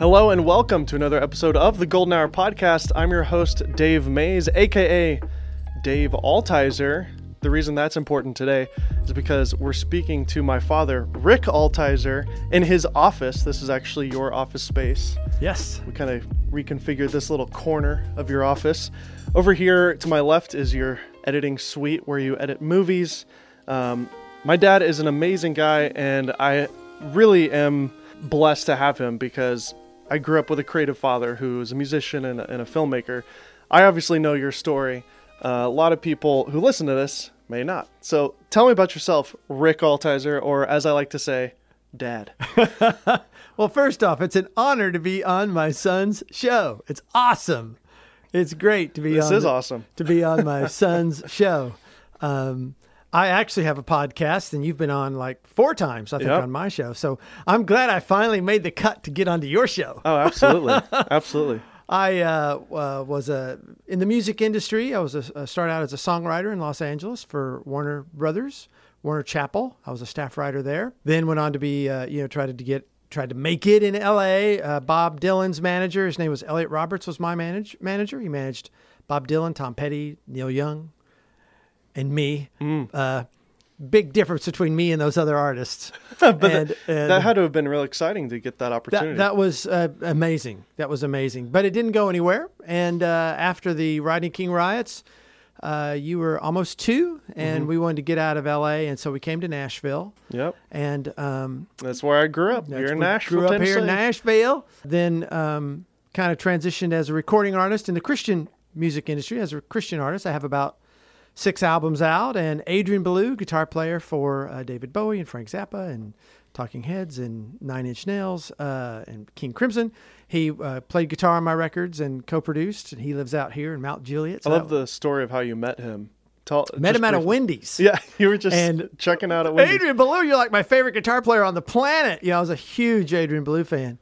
Hello and welcome to another episode of the Golden Hour Podcast. I'm your host, Dave Mays, aka Dave Altizer. The reason that's important today is because we're speaking to my father, Rick Altizer, in his office. This is actually your office space. Yes. We kind of reconfigured this little corner of your office. Over here to my left is your editing suite where you edit movies. Um, my dad is an amazing guy, and I really am blessed to have him because I grew up with a creative father who is a musician and a, and a filmmaker. I obviously know your story. Uh, a lot of people who listen to this may not. So tell me about yourself, Rick Altizer, or as I like to say, Dad. Well, first off, it's an honor to be on my son's show. It's awesome. It's great to be This on This is awesome. to be on my son's show. Um, I actually have a podcast, and you've been on like four times, I think, Yep. on my show. So I'm glad I finally made the cut to get onto your show. Oh, absolutely, absolutely. I uh, uh, was a in the music industry. I was a, uh, started out as a songwriter in Los Angeles for Warner Brothers, Warner Chappell. I was a staff writer there. Then went on to be uh, you know tried to get tried to make it in L.A. Uh, Bob Dylan's manager. His name was Elliot Roberts. Was my manage, manager. He managed Bob Dylan, Tom Petty, Neil Young, and me. Uh, big difference between me and those other artists. but And- that, and- that had to have been real exciting to get that opportunity. that, that was uh, amazing. That was amazing. But it didn't go anywhere. And uh, after the Rodney King riots, uh, you were almost two, and we wanted to get out of LA. And so we came to Nashville. yep, And um, that's where I grew up. You're in Nashville, grew up Tennessee. here in Nashville. Then um, kind of transitioned as a recording artist in the Christian music industry. As a Christian artist, I have about six albums out. And Adrian Belew, guitar player for uh, David Bowie and Frank Zappa and Talking Heads and Nine Inch Nails uh, and King Crimson. He uh, played guitar on my records and co-produced. And he lives out here in Mount Juliet. I love the story of how you met him. Tell, met him at a. Wendy's. Yeah, you were just And- checking out at Wendy's. Adrian Belew, you're like my favorite guitar player on the planet. Yeah, I was a huge Adrian Belew fan.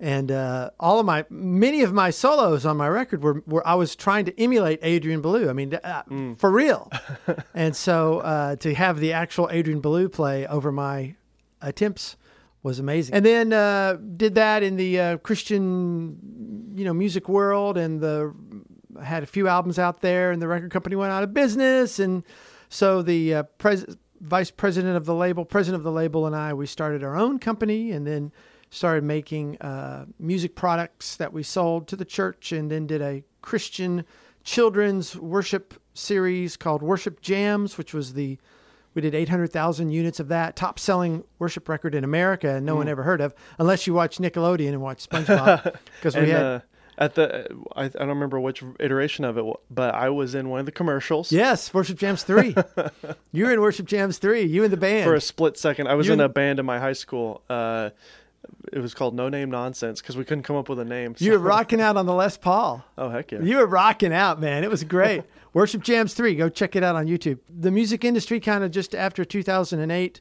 And uh, all of my, many of my solos on my record were, were I was trying to emulate Adrian Belew. I mean, uh, Mm. for real. and so uh, to have the actual Adrian Belew play over my attempts was amazing. And then uh, did that in the uh, Christian, you know, music world, and the had a few albums out there, and the record company went out of business, and so the uh, pres- vice president of the label, president of the label, and I, we started our own company, and then started making uh, music products that we sold to the church, and then did a Christian children's worship series called Worship Jams, which was the we did 800,000 units of that, top selling worship record in America, and no Mm. one ever heard of, unless you watch Nickelodeon and watch SpongeBob. Because we had, uh, at the, I, I don't remember which iteration of it, but I was in one of the commercials yes, Worship Jams 3. you were in Worship Jams 3, you and the band. for a split second. I was in a band in my high school. Uh, it was called No Name Nonsense because we couldn't come up with a name. you were rocking out on the Les Paul. oh heck yeah! You were rocking out, man. It was great. Worship Jams 3, go check it out on YouTube. The music industry kind of just after 2008,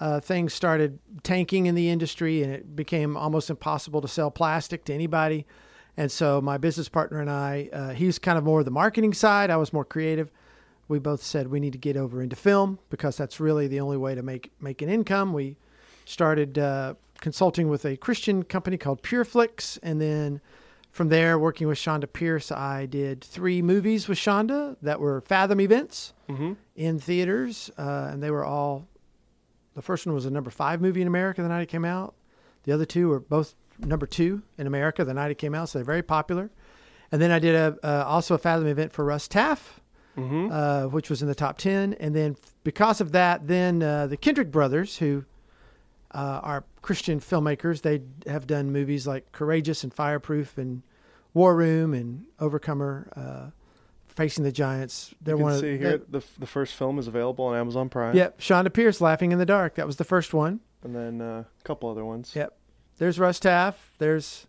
uh, things started tanking in the industry and it became almost impossible to sell plastic to anybody. And so my business partner and I, uh, he's kind of more the marketing side, I was more creative. We both said we need to get over into film because that's really the only way to make, make an income. We started uh, consulting with a Christian company called Pureflix and then from there, working with Chonda Pierce, I did three movies with Chonda that were Fathom events hmm in theaters, uh, and they were all. The first one was a number five movie in America the night it came out. The other two were both number two in America the night it came out, so they're very popular. And then I did a uh, also a Fathom event for Russ Taff, hmm uh, which was in the top 10. And then because of that, then uh, the Kendrick brothers, who uh, are Christian filmmakers, they have done movies like Courageous and Fireproof and War Room and Overcomer, uh, Facing the Giants. They're You can one of see here the the first film is available on Amazon Prime. Yep, Chonda Pierce, Laughing in the Dark. That was the first one. and then uh, a couple other ones. Yep. There's Russ Taff. There's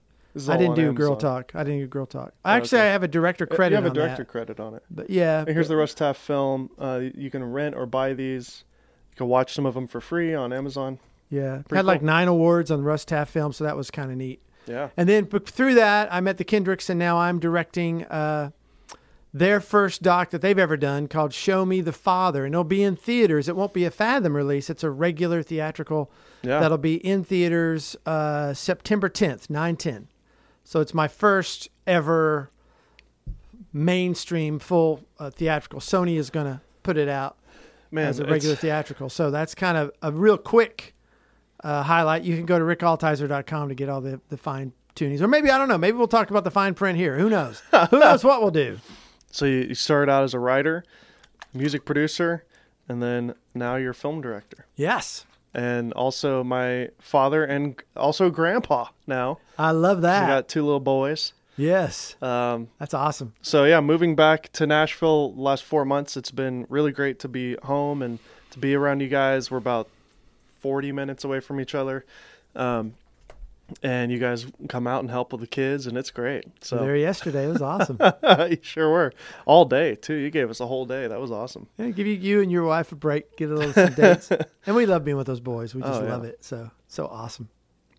I didn't do Girl Talk. I didn't do Girl Talk. Oh, Actually, okay. I have a director credit You have a director that. credit on it. But yeah, And here's but- the Russ Taff film. Uh, you can rent or buy these. You can watch some of them for free on Amazon. Yeah. pretty Had like nine awards on the Russ Taff film, so that was kind of neat. Yeah. And then through that, I met the Kendricks, and now I'm directing uh, their first doc that they've ever done called Show Me the Father. And it'll be in theaters. It won't be a Fathom release, it's a regular theatrical Yeah. that'll be in theaters uh, September 10th, 9 10. So it's my first ever mainstream full uh, theatrical. Sony is going to put it out Man, as a regular theatrical. So that's kind of a real quick uh, highlight. You can go to rickaltizer.com to get all the, the fine tunings. Or maybe, I don't know, maybe we'll talk about the fine print here. Who knows? Who knows what we'll do? So you, you started out as a writer, music producer, and then now you're a film director. Yes. And also my father and also grandpa now. I love that. got two little boys. yes. Um, That's awesome. so yeah, moving back to Nashville last four months, it's been really great to be home and to be around you guys. We're about 40 minutes away from each other. Um, and you guys come out and help with the kids and it's great. So There yesterday. It was awesome. you sure were all day too. You gave us a whole day. That was awesome. Yeah, give you, you and your wife a break, get a little some dates. And we love being with those boys. We just Oh, yeah. love it. So, so awesome.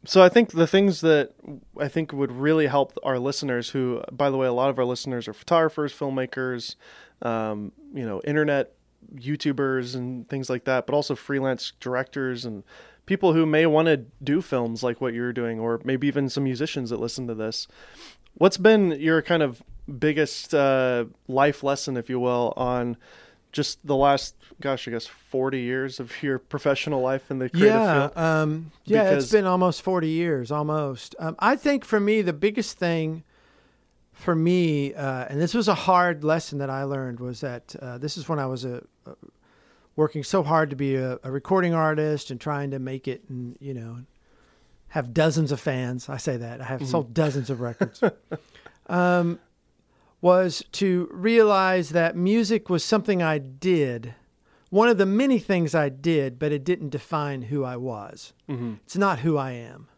So I think the things that I think would really help our listeners, who, by the way, a lot of our listeners are photographers, filmmakers, um, you know, internet YouTubers and things like that, but also freelance directors and people who may want to do films like what you're doing, or maybe even some musicians that listen to this. What's been your kind of biggest uh, life lesson, if you will, on just the last, gosh, I guess, 40 years of your professional life in the creative yeah, field? um, yeah, Because- it's been almost forty years, almost. Um, I think for me, the biggest thing for me, uh, and this was a hard lesson that I learned, was that uh, this is when I was a, a working so hard to be a, a recording artist and trying to make it, and you know, have dozens of fans. I say that I have sold dozens of records. um, was to realize that music was something I did one of the many things I did, but it didn't define who I was. hmm It's not who I am.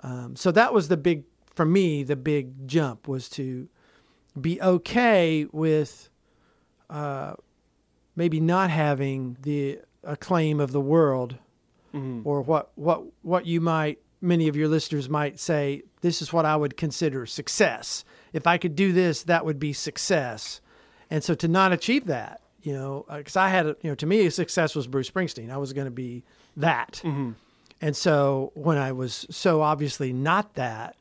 Um, so that was the big, for me, the big jump was to be okay with uh, maybe not having the acclaim of the world hmm or what, what, what you might, many of your listeners might say, this is what I would consider success. If I could do this, that would be success. And so to not achieve that, you know, because I had, a- you know, to me, success was Bruce Springsteen. I was going to be that. hmm And so when I was so obviously not that,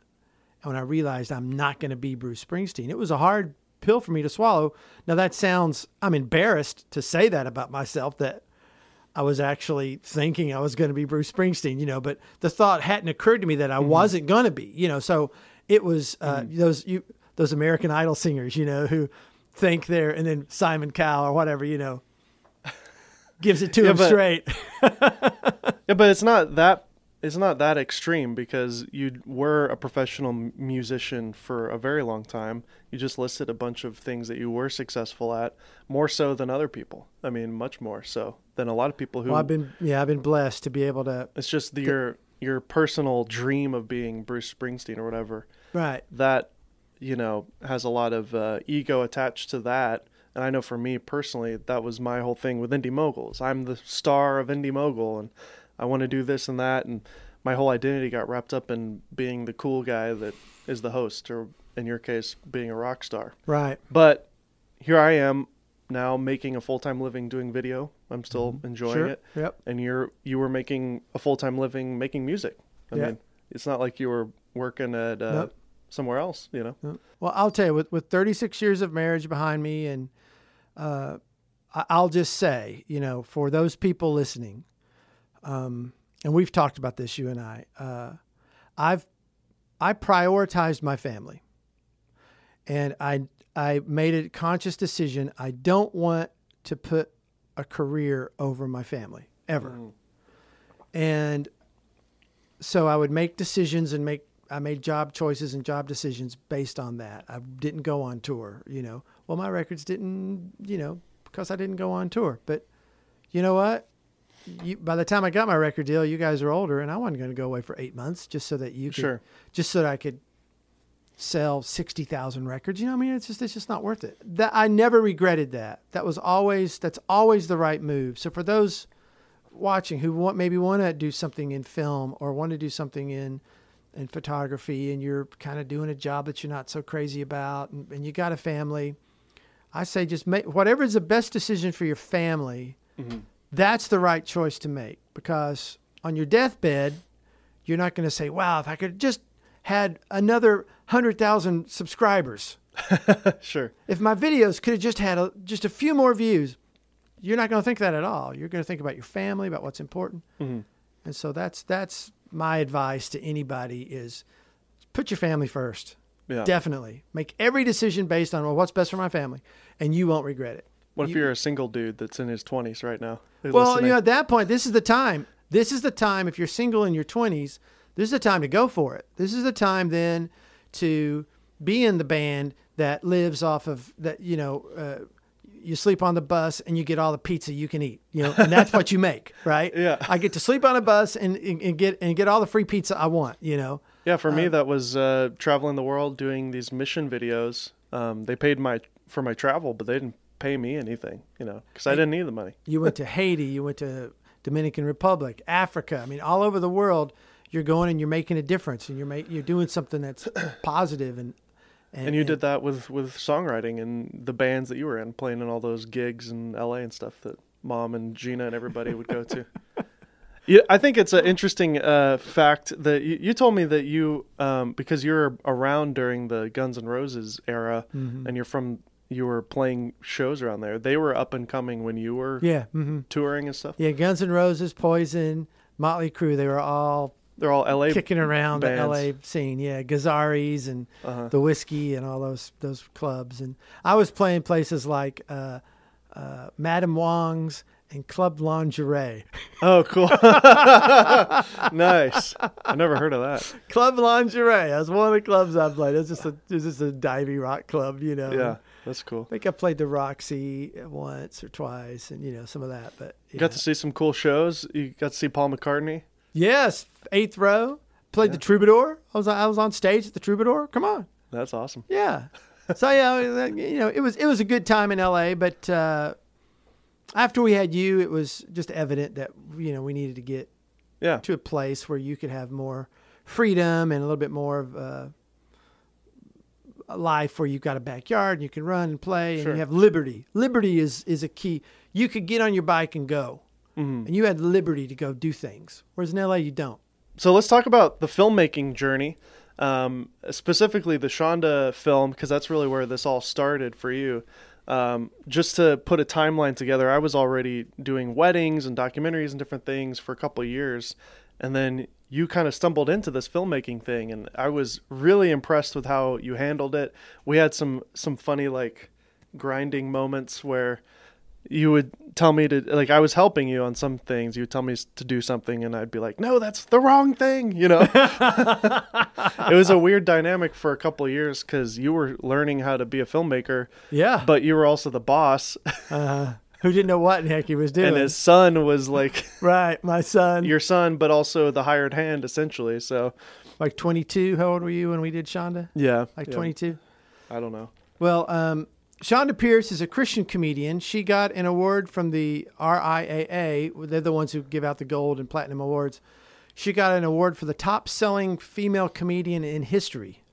when I realized I'm not going to be Bruce Springsteen, it was a hard pill for me to swallow. Now that sounds, I'm embarrassed to say that about myself that I was actually thinking I was going to be Bruce Springsteen, you know, but the thought hadn't occurred to me that I wasn't going to be, you know, so it was uh, those, you, those American Idol singers, you know, who think they're, and then Simon Cowell or whatever, you know, gives it to Yeah, him but- straight. Yeah, but it's not that it's not that extreme because you were a professional musician for a very long time. You just listed a bunch of things that you were successful at, more so than other people. I mean, much more so than a lot of people who. Well, I've been yeah, I've been blessed to be able to it's just the, your your personal dream of being Bruce Springsteen or whatever. right. That you know has a lot of uh, ego attached to that. And I know for me personally, that was my whole thing with Indie Moguls. I'm the star of Indie Mogul, and I want to do this and that. And my whole identity got wrapped up in being the cool guy that is the host, or in your case, being a rock star. Right. But here I am now making a full time living doing video. I'm still enjoying Sure. it. Yep. And you're you were making a full time living making music. I Yeah. mean, it's not like you were working at uh, Nope. somewhere else. You know. Well, I'll tell you, with with 36 years of marriage behind me, and uh, I'll just say, you know, for those people listening, um, and we've talked about this, you and I, uh, I've I prioritized my family, and I I made a conscious decision. I don't want to put a career over my family ever. Mm. and so I would make decisions and make I made job choices and job decisions based on that. I didn't go on tour, you know. Well, my records didn't, you know, because I didn't go on tour. But you know what? You, by the time I got my record deal, you guys are older, and I wasn't going to go away for eight months just so that you could, Sure. just so that I could sell sixty thousand records. You know, what I mean, it's just it's just not worth it. That I never regretted that. That was always that's always the right move. So for those watching who want maybe want to do something in film or want to do something in in photography and you're kind of doing a job that you're not so crazy about and, and you got a family I say just make whatever is the best decision for your family. Mm-hmm. That's the right choice to make because on your deathbed, you're not going to say, "Wow, if I could just had another hundred thousand subscribers, sure. if my videos could have just had a, just a few more views." You're not going to think that at all. You're going to think about your family, about what's important, Mhm. and so that's that's my advice to anybody: is put your family first. Yeah. Definitely make every decision based on well, what's best for my family, and you won't regret it. What if You- you're a single dude that's in his 20s right now? Well, listening? you know, at that point, this is the time. This is the time. If you're single in your 20s, this is the time to go for it. This is the time then to be in the band that lives off of that. You know, uh, you sleep on the bus and you get all the pizza you can eat. You know, and that's what you make, right? Yeah. I get to sleep on a bus and, and, and get and get all the free pizza I want. You know. Yeah, for Uh, me, that was uh, traveling the world doing these mission videos. Um, they paid my for my travel, but they didn't pay me anything, you know, because I didn't need the money. You went to Haiti, you went to Dominican Republic, Africa. I mean, all over the world, you're going and you're making a difference, and you're make, you're doing something that's positive and And you did that with with songwriting and the bands that you were in, playing in all those gigs in L.A. and stuff that Mom and Gina and everybody would go to. Yeah, I think it's an interesting uh, fact that you, you told me that you, um, because you're around during the Guns N' Roses era, Mm-hmm. and you're from, you were playing shows around there. They were up and coming when you were Yeah, mm-hmm. touring and stuff. yeah. Guns N' Roses, Poison, Motley Crue. They were all They're all L.A. kicking around the. LA scene. Yeah, Gazzari's and Uh-huh. the whiskey and all those those clubs. And I was playing places like uh, uh, Madame Wong's and Club Lingerie. Oh, cool. nice. I never heard of that. Club Lingerie. That's one of the clubs I played. It's just a it's just a divey rock club, you know. Yeah, that's cool. I think I played the Roxy once or twice, and you know some of that. But You yeah. got to see some cool shows. You got to see Paul McCartney. yes, eighth row. Played the Troubadour. I was I was on stage at the Troubadour. Come on, That's awesome. yeah. so yeah, you know it was it was a good time in L.A. But uh, after we had you, it was just evident that you know we needed to get Yeah. to a place where you could have more freedom and a little bit more of uh, life where you've got a backyard and you can run and play and Sure. you have liberty. Liberty is is a key. You could get on your bike and go, Mhm. and you had liberty to go do things. Whereas in LA, you don't. So let's talk about the filmmaking journey, um, specifically the Chonda film, because that's really where this all started for you. Um, just to put a timeline together, I was already doing weddings and documentaries and different things for a couple of years, and then you kind of stumbled into this filmmaking thing, and I was really impressed with how you handled it. We had some some funny like grinding moments where you would tell me to like I was helping you on some things. You would tell me to do something, and I'd be like, "No, that's the wrong thing." You know, it was a weird dynamic for a couple of years because you were learning how to be a filmmaker, Yeah. but you were also the boss, uh, who didn't know what in heck he was doing? and his son was like right, my son. your son, but also the hired hand essentially. So like 22. How old were you when we did Chonda? yeah, Like yeah, 22. I don't know. Well, um, Chonda Pierce is a Christian comedian. She got an award from the RIAA. They're the ones who give out the gold and platinum awards. She got an award for the top selling female comedian in history.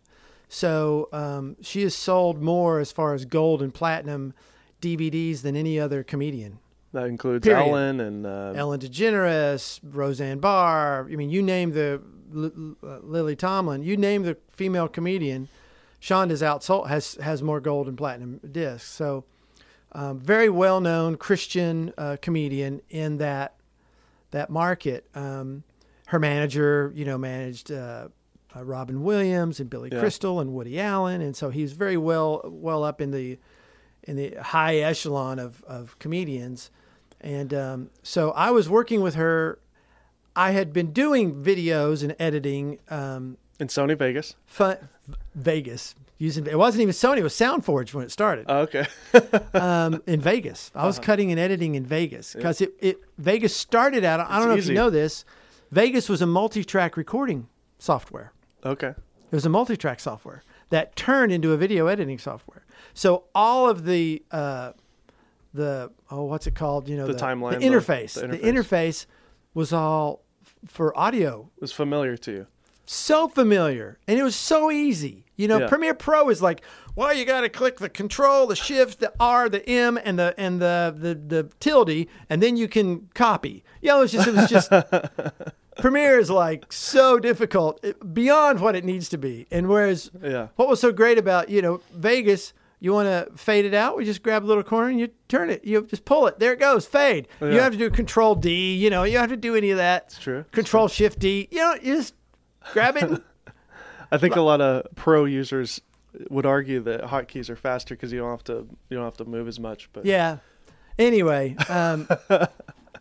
So um, she has sold more as far as gold and platinum DVDs than any other comedian. That includes Period. Ellen and uh, Ellen DeGeneres, Roseanne Barr. I mean, you name the L- L- Lily Tomlin. You name the female comedian. Chonda's outsold has has more gold and platinum discs. So, um, very well known Christian uh, comedian in that that market. Um, her manager, you know, managed uh, uh, Robin Williams and Billy Yeah. Crystal and Woody Allen, and so he's very well well up in the in the high echelon of of comedians. And um, so I was working with her. I had been doing videos and editing. Um, in Sony Vegas. fun, Vegas using it wasn't even Sony. It was SoundForge when it started Oh, okay. um, in Vegas. I Uh-huh. was cutting and editing in Vegas because it, it Vegas started out. I don't know if you know this. Vegas was a multi-track recording software. okay. It was a multi-track software that turned into a video editing software. So all of the uh, the oh, what's it called? You know, The timeline, the the- interface, the the interface. interface was all f- for audio It was familiar to you. so familiar and it was so easy. You know, Yeah. Premiere Pro is like, well, you got to click the control, the shift, the R, the M, and the and the the the tilde, and then you can copy. You know, it was just it was just Premiere is like so difficult it- beyond what it needs to be. And whereas Yeah. what was so great about you know Vegas, you want to fade it out, we just grab a little corner and you turn it, you just pull it, there it goes, fade. You Yeah. don't have to do Control D, you know, you don't have to do any of that. It's true. It's Control Shift D, you know, you just grab it. I think a lot of pro users would argue that hotkeys are faster because you don't have to you don't have to move as much. But yeah. Anyway, um,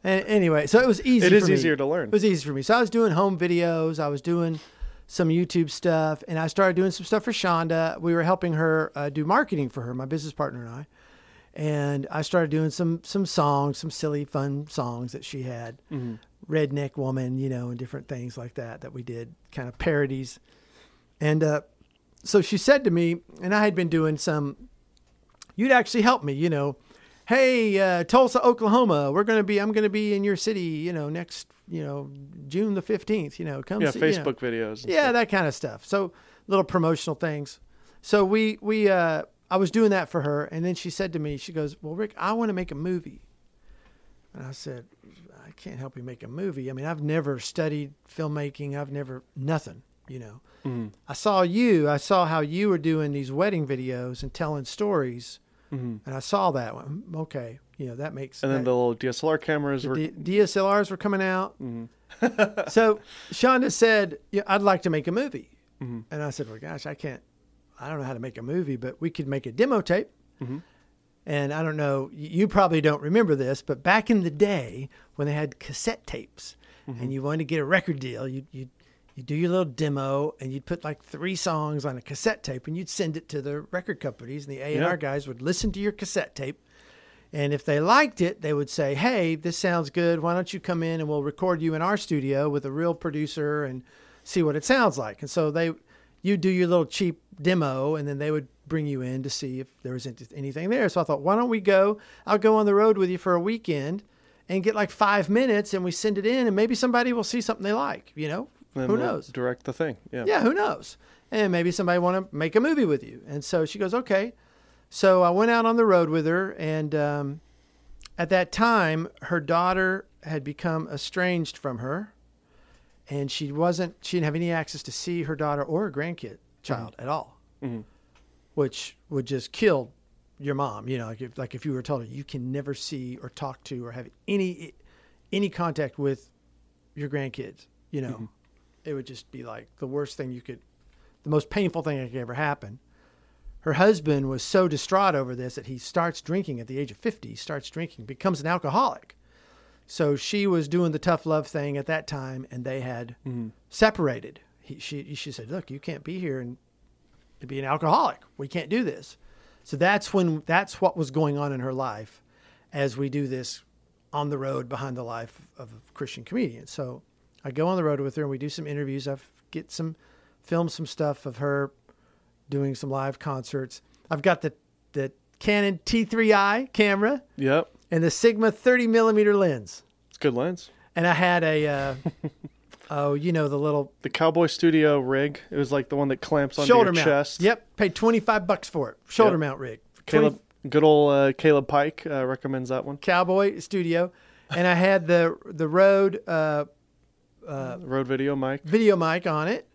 anyway, so it was easy. it is easier to learn. It was easy for me. So I was doing home videos. I was doing some YouTube stuff, and I started doing some stuff for Chonda. We were helping her uh, do marketing for her, my business partner and I. And I started doing some some songs, some silly, fun songs that she had, redneck woman, you know, and different things like that that we did, kind of parodies. And uh, so she said to me, and I had been doing some. You'd actually help me, you know. Hey, uh, Tulsa, Oklahoma, we're gonna be. I'm gonna be in your city, you know, next, you know, June the fifteenth. You know, come yeah, see, you know. Facebook videos. Yeah, stuff. that kind of stuff. So little promotional things. So we we uh I was doing that for her and then she said to me, she goes, Well Rick, I want to make a movie. And I said, I can't help you make a movie. I mean, I've never studied filmmaking. I've never nothing, you know. Mhm. I saw you, I saw how you were doing these wedding videos and telling stories. Mhm. And I saw that one. Okay, you know, that makes And then the little DSLR cameras were. D- DSLRs were coming out. Mhm. so Chonda said, yeah, I'd like to make a movie. Mhm. And I said, well, gosh, I can't, I don't know how to make a movie, but we could make a demo tape. Mhm. And I don't know, you probably don't remember this, but back in the day when they had cassette tapes and you wanted to get a record deal, you you you do your little demo and you'd put like three songs on a cassette tape and you'd send it to the record companies and the A&R Yeah. guys would listen to your cassette tape and if they liked it, they would say, "Hey, this sounds good. Why don't you come in and we'll record you in our studio with a real producer and see what it sounds like." And so they, you do your little cheap demo, and then they would bring you in to see if there was anything there. So I thought, why don't we go? I'll go on the road with you for a weekend and get like five minutes, and we send it in, and maybe somebody will see something they like. You know, then who we'll knows? Direct the thing. Yeah. Yeah, who knows? And maybe somebody want to make a movie with you. And so she goes, okay. So I went out on the road with her, and um, at that time, her daughter had become estranged from her, and she wasn't. She didn't have any access to see her daughter or her grandkid child at all, Mhm. which would just kill your mom. You know, like if, like if you were told her you can never see or talk to or have any any contact with your grandkids. You know, it would just be like the worst thing you could, the most painful thing that could ever happen. Her husband was so distraught over this that he starts drinking at the age of 50, starts drinking, becomes an alcoholic. So she was doing the tough love thing at that time, and they had Mhm. separated. He, she, she said, Look, you can't be here and be an alcoholic. We can't do this. So that's when, that's what was going on in her life as we do this on the road behind the life of a Christian comedian. So I go on the road with her and we do some interviews. I get some, film some stuff of her doing some live concerts. I've got the, the Canon T3i camera Yep. and the Sigma 30 millimeter lens. It's a good lens. And I had a, uh, oh, you know, the little The Cowboy Studio rig. It was like the one that clamps on shoulder your mount. chest. Yep. Paid 25 bucks for it. Shoulder Yep. mount rig. 20 Caleb, good old uh, Caleb Pike uh, recommends that one. Cowboy Studio. And I had the, the Rode, uh, Rode video mic. video mic on it.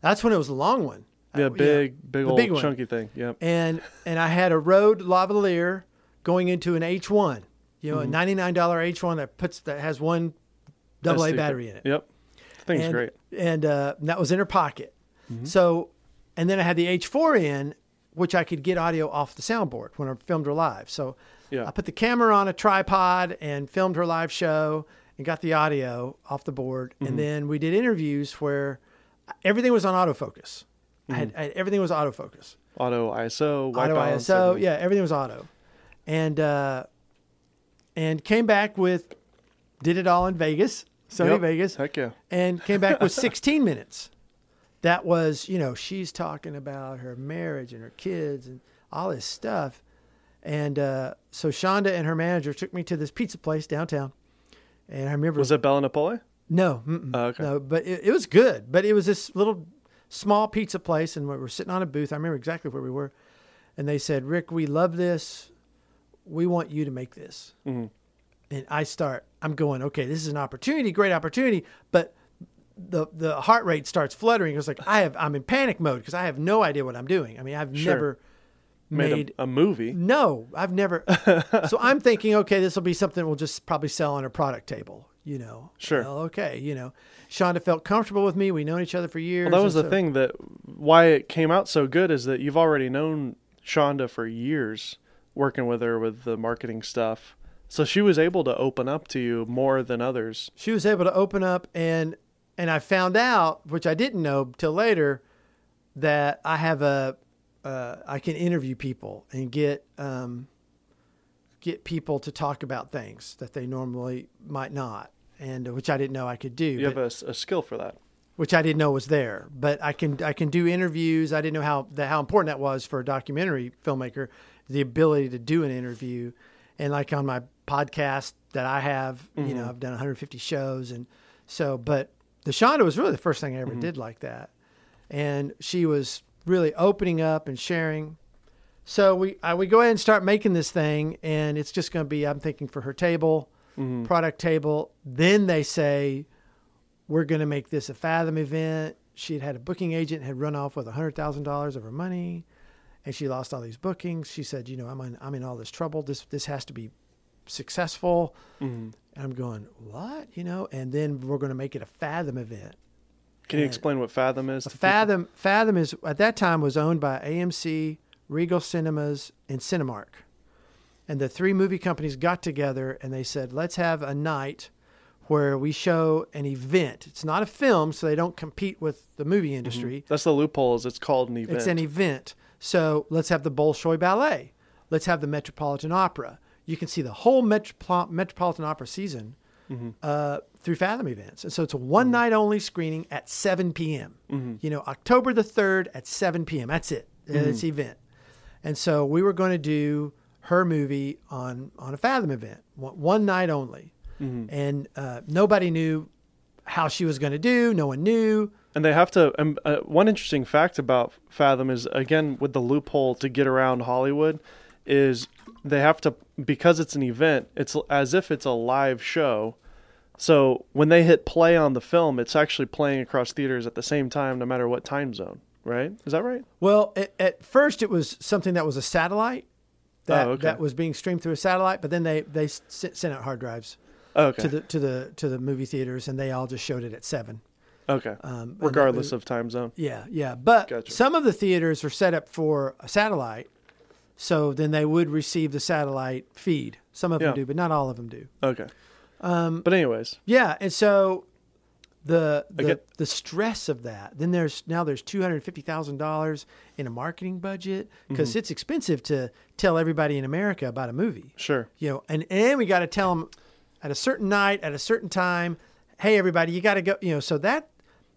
That's when it was a long one. Yeah, Uh, big, big old big one. chunky thing. Yep. And and I had a Rode lavalier going into an H1, you know, a $99 H1 that puts that has one double A battery in it. Yep. The thing's and, great. And uh, that was in her pocket. So, and then I had the H4 in, which I could get audio off the soundboard when I filmed her live. So Yeah. I put the camera on a tripod and filmed her live show and got the audio off the board. And then we did interviews where everything was on autofocus. I had, I had everything was autofocus Auto ISO, white auto balance. ISO. everything. Yeah, everything was auto, and uh, and came back with did it all in Vegas, Sony Yep. Vegas, Heck yeah. and came back with 16 minutes. That was you know she's talking about her marriage and her kids and all this stuff, and uh, so Chonda and her manager took me to this pizza place downtown, and I remember Was it Bella Napoli? No, Oh, okay. no, but it, it was good. But it was this little small pizza place, and we were sitting on a booth. I remember exactly where we were, and they said, "Rick, we love this. We want you to make this." Mhm. And I start. I'm going. Okay, this is an opportunity, great opportunity, but. The, the heart rate starts fluttering. It's like I have I'm in panic mode because I have no idea what I'm doing. I mean I've Sure. never Made, made a, a movie. no, I've never. so I'm thinking, okay, this will be something we'll just probably sell on a product table, you know. Sure. Well, okay, you know. Chonda felt comfortable with me. We known each other for years. Well, that was the so- thing that why it came out so good is that you've already known Chonda for years, working with her with the marketing stuff. So she was able to open up to you more than others. She was able to open up, and and I found out, which I didn't know till later, that I have a, uh, I can interview people and get um, get people to talk about things that they normally might not, and uh, which I didn't know I could do. You but- have a skill for that. which I didn't know was there. But I can I can do interviews. I didn't know how that how important that was for a documentary filmmaker, the ability to do an interview, and like on my podcast that I have, you know, I've done 150 shows, and so. But the Chonda was really the first thing I ever did like that, and she was really opening up and sharing. So we I, we go ahead and start making this thing, and it's just going to be I'm thinking for her table, product table. Then they say we're going to make this a Fathom event. She had had a booking agent, had run off with $100,000 of her money, and she lost all these bookings. She said, you know, I'm in, I'm in all this trouble. This, this has to be successful. Mm-hmm. And I'm going, what? You know, and then we're going to make it a Fathom event. Can you explain what Fathom is? to people? Fathom, Fathom is at that time was owned by AMC, Regal Cinemas, and Cinemark. And the three movie companies got together and they said, let's have a night where we show an event. It's not a film, so they don't compete with the movie industry. That's the loophole. Is it's called an event. It's an event. So let's have the Bolshoi Ballet. Let's have the Metropolitan Opera. You can see the whole Metropol- Metropolitan Opera season uh, through Fathom events. And so it's a one night only screening at 7 p.m. You know, October the 3rd at 7 p.m. That's it. It's the event. And so we were going to do her movie on, on a Fathom event, one, one night only. And uh, nobody knew how she was going to do. No one knew. And they have to. Um, uh, one interesting fact about Fathom is again with the loophole to get around Hollywood, is they have to because it's an event. It's as if it's a live show. So when they hit play on the film, it's actually playing across theaters at the same time, no matter what time zone. Right? Is that right? Well, at, at first it was something that was a satellite that Oh, okay. that was being streamed through a satellite, but then they they sent out hard drives Oh, okay. to the to the to the movie theaters, and they all just showed it at seven. okay. Um, Regardless of time zone. yeah, yeah. But Gotcha. some of the theaters are set up for a satellite, so then they would receive the satellite feed. Some of them do, but not all of them do. Okay. Um, But anyways, yeah, and so the the, get- the stress of that. Then there's now there's two hundred fifty thousand dollars in a marketing budget because Mm-hmm. it's expensive to tell everybody in America about a movie. sure. You know, and and we got to tell them at a certain night at a certain time. Hey, everybody, you got to go. You know, so that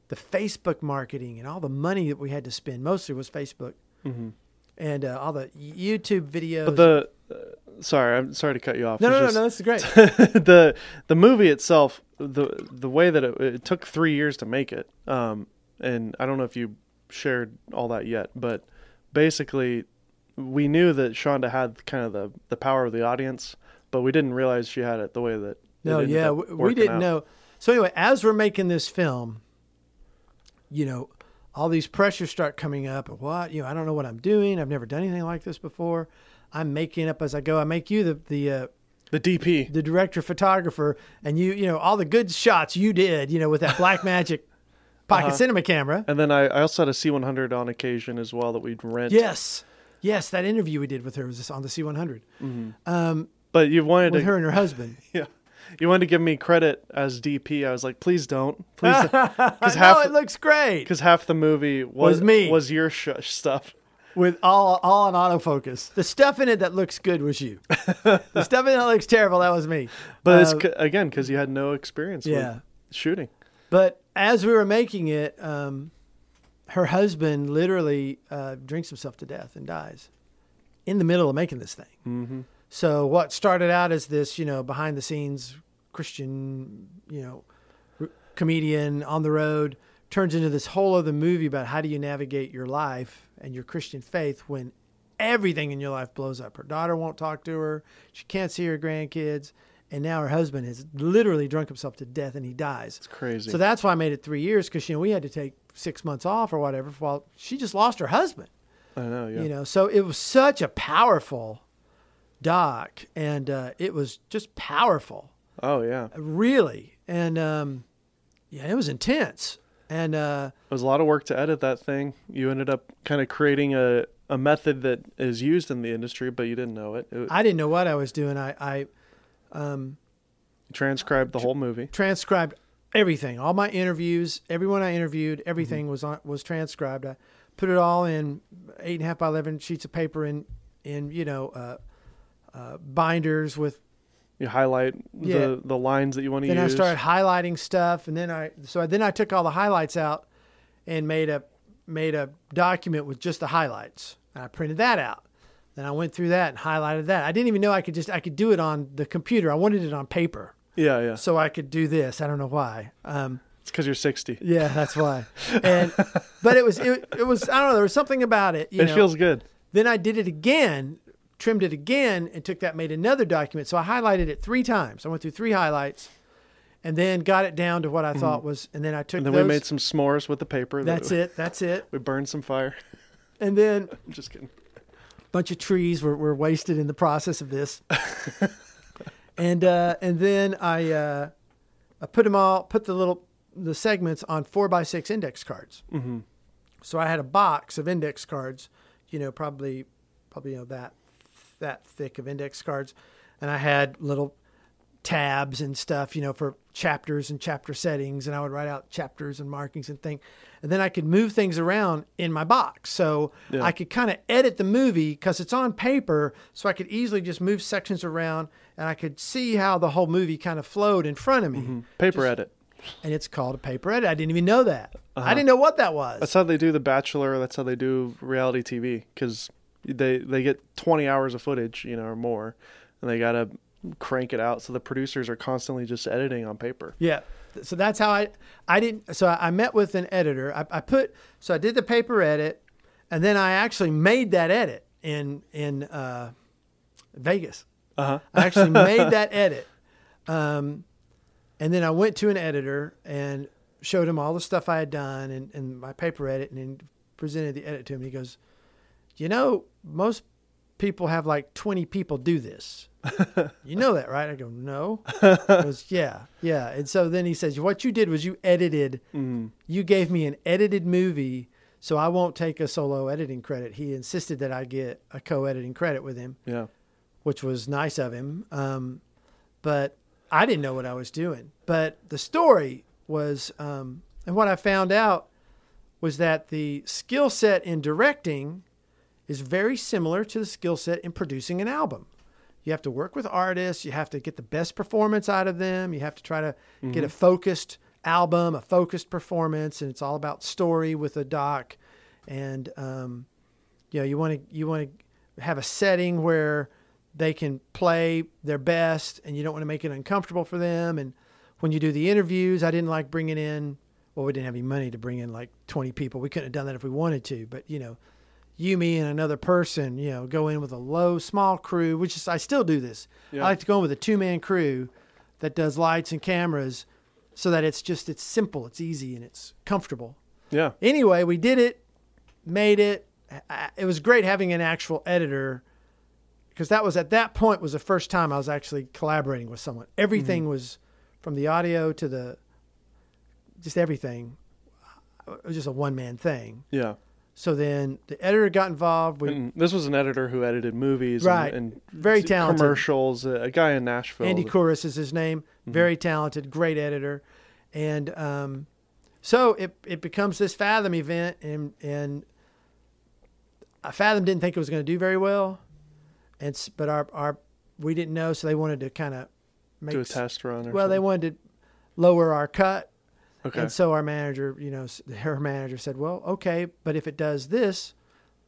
the Facebook marketing and all the money that we had to spend mostly was Facebook, and uh, all the YouTube videos. Mm-hmm. But the sorry, I'm sorry to cut you off. no, no, no, just- no, this is great. the the movie itself, the the way that it, it took three years to make it, um, and I don't know if you shared all that yet, but basically, we knew that Chonda had kind of the the power of the audience, but we didn't realize she had it the way that. No, yeah, we didn't out. know. So anyway, as we're making this film, you know, all these pressures start coming up. What you know, I don't know what I'm doing. I've never done anything like this before. I'm making up as I go. I make you the the uh, the DP. the director photographer, and you you know all the good shots you did. You know with that Black Magic pocket Uh-huh. cinema camera. And then I, I also had a C100 on occasion as well that we'd rent. Yes, yes, that interview we did with her was on the C100 um, But you wanted with to, her and her husband. yeah, you wanted to give me credit as DP. I was like, please don't, please, Because because half it looks great because half the movie was, Was me. was your sh- stuff. With all all on autofocus. The stuff in it that looks good was you. the stuff in it that looks terrible that was me. But it's Uh, c- again because you had no experience yeah. with shooting. But as we were making it, um, her husband literally uh, drinks himself to death and dies in the middle of making this thing. Mm-hmm. So what started out as this, you know, behind the scenes Christian, you know, r- comedian on the road, turns into this whole other movie about how do you navigate your life and your Christian faith when everything in your life blows up. Her daughter won't talk to her. She can't see her grandkids. And now her husband has literally drunk himself to death and he dies. It's crazy. So that's why I made it three years because you know we had to take six months off or whatever while she just lost her husband. I know. Yeah. You know, so it was such a powerful doc, and uh, it was just powerful, oh yeah. really, and um, yeah, it was intense. And uh, It was a lot of work to edit that thing. You ended up kind of creating a, a method that is used in the industry, but you didn't know it. It I didn't know what I was doing. I, I um, transcribed the whole movie. transcribed everything, all my interviews, everyone I interviewed, everything was on was transcribed. I put it all in eight and a half by eleven sheets of paper in in you know uh, uh, binders with. You highlight Yeah. the, the lines that you want to use. Then I started highlighting stuff, and then I so then I took all the highlights out and made a made a document with just the highlights. And I printed that out. Then I went through that and highlighted that. I didn't even know I could just I could do it on the computer. I wanted it on paper yeah, yeah. so I could do this. I don't know why. Um, It's because you're 60. Yeah, that's why. And but it was it, it was I don't know, there was something about it. You it know. feels good. then I did it again, trimmed it again, and took that, made another document. So I highlighted it three times. I went through three highlights and then got it down to what I thought was and then I took Mm-hmm. And then those, we made some s'mores with the paper. that- that's it, that's it. We burned some fire. And then I'm just kidding. a bunch of trees were, were wasted in the process of this. and uh, and then I uh, I put them all put the little the segments on four by six index cards. hmm So I had a box of index cards, you know, probably probably you know that that thick of index cards, and I had little tabs and stuff, you know, for chapters and chapter settings, and I would write out chapters and markings and thing, and then I could move things around in my box, so Yeah. I could kind of edit the movie because it's on paper, so I could easily just move sections around, and I could see how the whole movie kind of flowed in front of me, Paper Just- edit. and it's called a paper edit. I didn't even know that. Uh-huh. I didn't know what that was. That's how they do The Bachelor. That's how they do reality TV because they they get 20 hours of footage, you know, or more, and they gotta crank it out. So the producers are constantly just editing on paper. Yeah. So that's how I I didn't so I met with an editor. I, I put so I did the paper edit and then I actually made that edit in in uh, Vegas. Uh huh. I actually made that edit. Um, and then I went to an editor and showed him all the stuff I had done and, and my paper edit and then presented the edit to him. He goes, You know, most people have like 20 people do this. you know that, right? I go, No. Goes, Yeah, yeah. And so then he says, What you did was you edited, Mm. you gave me an edited movie. So I won't take a solo editing credit. He insisted that I get a co-editing credit with him Yeah. which was nice of him. Um, but I didn't know what I was doing. But the story was, um, and what I found out was that the skill set in directing is very similar to the skill set in producing an album. You have to work with artists. You have to get the best performance out of them. You have to try to get a focused album, a focused performance, and it's all about story with a doc. And um, you know, you want to you want to have a setting where they can play their best, and you don't want to make it uncomfortable for them. And when you do the interviews, I didn't like bringing in. Well, we didn't have any money to bring in like 20 people. We couldn't have done that if we wanted to. But you know, you, me, and another person, you know, go in with a low, small crew, which is I still do this. Yeah. I like to go in with a two man crew that does lights and cameras, so that it's just it's simple, it's easy, and it's comfortable. Yeah. Anyway, we did it, made it. It was great having an actual editor because that was at that point was the first time I was actually collaborating with someone. Everything mm-hmm. was from the audio to the just everything. It was just a one man thing. Yeah. So then the editor got involved. We, this was an editor who edited movies Right. and, and Very talented. commercials. A guy in Nashville. Andy Kouris is his name. Very talented, great editor, and um, so it it becomes this Fathom event, and and uh, Fathom didn't think it was going to do very well, and but our our we didn't know, so they wanted to kind of make do a test run. Or well, they wanted to lower our cut, Okay. and so our manager, you know, her manager said, "Well, okay, but if it does this."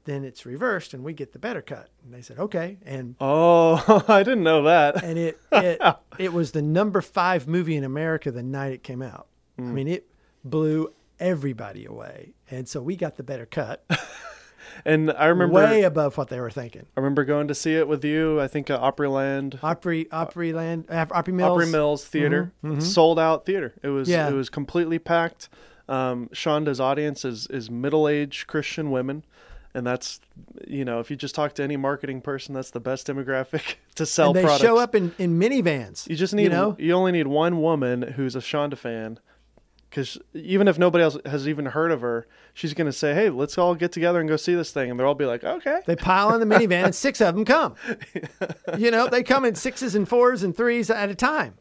Then it's reversed, and we get the better cut. And they said, "Okay." And oh, I didn't know that. and it it it was the number five movie in America the night it came out. I hmm. mean, it blew everybody away, and so we got the better cut, And I remember way above what they were thinking. I remember going to see it with you. I think uh, Opryland, Opry, Opryland, uh, Opry Mills. Opry Mills Theater, Mhm, mhm. sold out theater. It was Yeah. it was completely packed. Um, Chonda's audience is is middle aged Christian women, and that's you know if you just talk to any marketing person, that's the best demographic to sell and they products. show up in, in minivans. You just need you know, you only need one woman who's a Chonda fan. Because even if nobody else has even heard of her, she's going to say, "Hey, let's all get together and go see this thing," and they'll all be like, "Okay." They pile in the minivan and six of them come. You know, they come in sixes and fours and threes at a time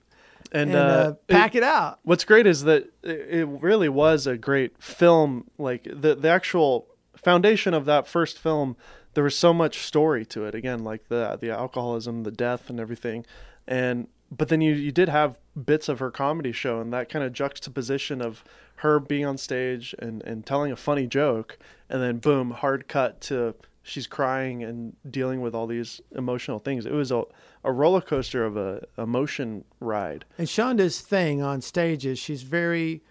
And, and, uh, it- pack it out. what's great is that it it really was a great film. Like the the actual foundation of that first film, there was so much story to it. Again, like the the alcoholism, the death, and everything. And but then you you did have bits of her comedy show, and that kind of juxtaposition of her being on stage and and telling a funny joke, and then boom, hard cut to she's crying and dealing with all these emotional things. It was a a roller coaster of a emotion ride. And Chonda's thing on stage is she's very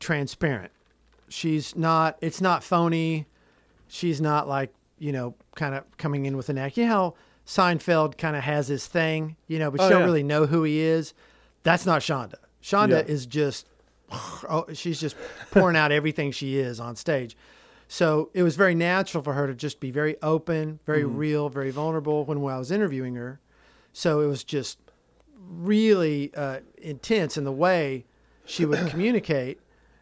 transparent. She's not, it's not phony. She's not like, you know, kind of coming in with an act. You know Seinfeld kind of has his thing, you know, but you Oh, don't yeah. really know who he is. That's not Chonda. Chonda Yeah. is just, oh, she's just pouring out everything she is on stage. So it was very natural for her to just be very open, very Mm-hmm. real, very vulnerable when, when I was interviewing her. So it was just really uh, intense in the way she would communicate.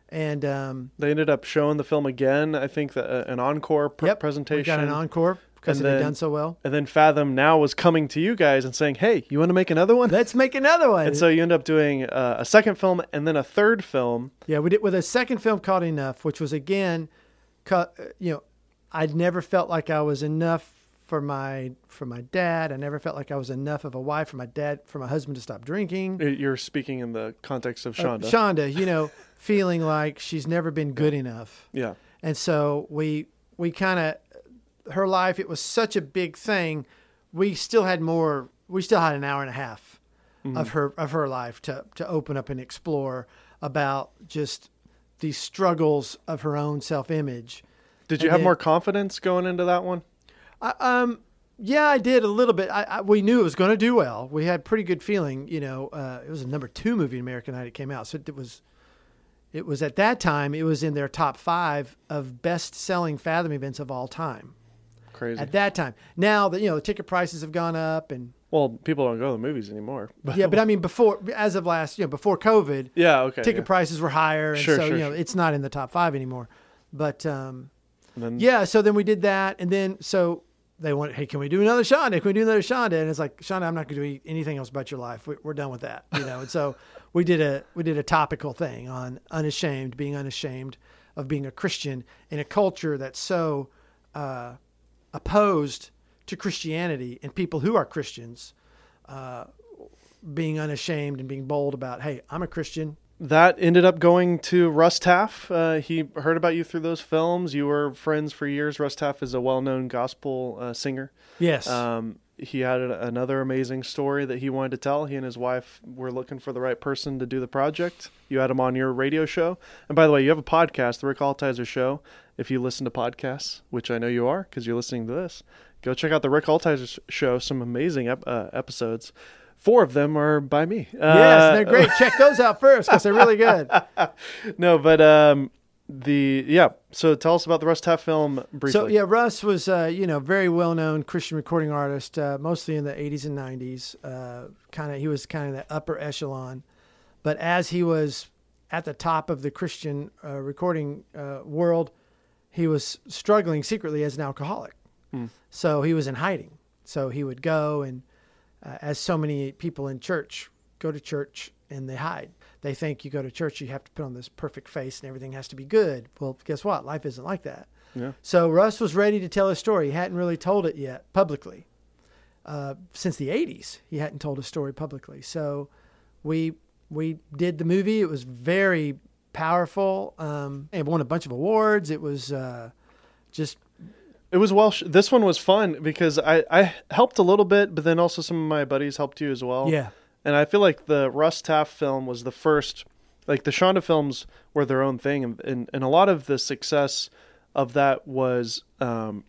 And um, They ended up showing the film again. I think that uh, an encore pr- yep, presentation. we got an encore because And it had then- done so well. and then Fathom now was coming to you guys and saying, "Hey, you want to make another one?" Let's make another one. And so you end up doing uh, a second film and then a third film. yeah, we did with a second film called Enough, which was again, cut. uh, You know, I'd never felt like I was enough for my for my dad. I never felt like I was enough of a wife for my dad for my husband to stop drinking. Uh, You're speaking in the context of Uh, Chonda. Chonda, you know, feeling like she's never been good enough. yeah, And so we we kind of her life it was such a big thing. We still had more we still had an hour and a half Mm-hmm. of her of her life to to open up and explore about just the struggles of her own self-image. did you And have then- more confidence going into that one? I, um yeah, I did a little bit. I, I we knew it was going to do well. We had pretty good feeling, you know. Uh, it was a number 2 movie in American Night it came out. So it was it was at that time it was in their top 5 of best-selling Fathom events of all time. Crazy. at that time. Now that you know the ticket prices have gone up, and well, people don't go to the movies anymore. But yeah, but I mean before, as of last, you know, before COVID, yeah, okay. ticket yeah. prices were higher, and Sure, so sure, you know sure. it's not in the top five anymore. But um, then, yeah, so then we did that, and then so they went, hey, can we do another Chonda? Can we do another Chonda? And it's like Chonda, I'm not going to do anything else about your life. We, we're done with that, you know. and so we did a we did a topical thing on unashamed, being unashamed of being a Christian in a culture that's so uh, opposed to Christianity and people who are Christians uh, being unashamed and being bold about, hey, I'm a Christian. that ended up going to Russ Taff. Uh, he heard about you through those films. You were friends for years. Russ Taff is a well-known gospel uh, singer. Yes. Um, he had another amazing story that he wanted to tell. He and his wife were looking for the right person to do the project. You had him on your radio show. And by the way, you have a podcast, The Rick Altizer Show. If you listen to podcasts, which I know you are because you're listening to this, go check out The Rick Altizer Show. Some amazing ep- uh, episodes. Four of them are by me. yes, Uh, they're great. Check those out first because they're really good. No, but um, the yeah. So tell us about the Russ Taff film briefly. So yeah, Russ was uh, you know very well known Christian recording artist, uh, mostly in the '80s and '90s. Uh, kind of he was kind of the upper echelon, but as he was at the top of the Christian uh, recording uh, world, he was struggling secretly as an alcoholic. So he was in hiding. So he would go and, uh, as so many people in church go to church and they hide. They think you go to church, you have to put on this perfect face and everything has to be good. Well, guess what? Life isn't like that. Yeah. So Russ was ready to tell his story. He hadn't really told it yet publicly. Uh, since the 80s, he hadn't told his story publicly. So we we did the movie. It was very powerful. Um, it won a bunch of awards. It was uh, just It was well. Sh- this one was fun because I I helped a little bit, but then also some of my buddies helped you as well. yeah. And I feel like the Russ Taff film was the first Like the Chonda films were their own thing, and and, and a lot of the success of that was. Um,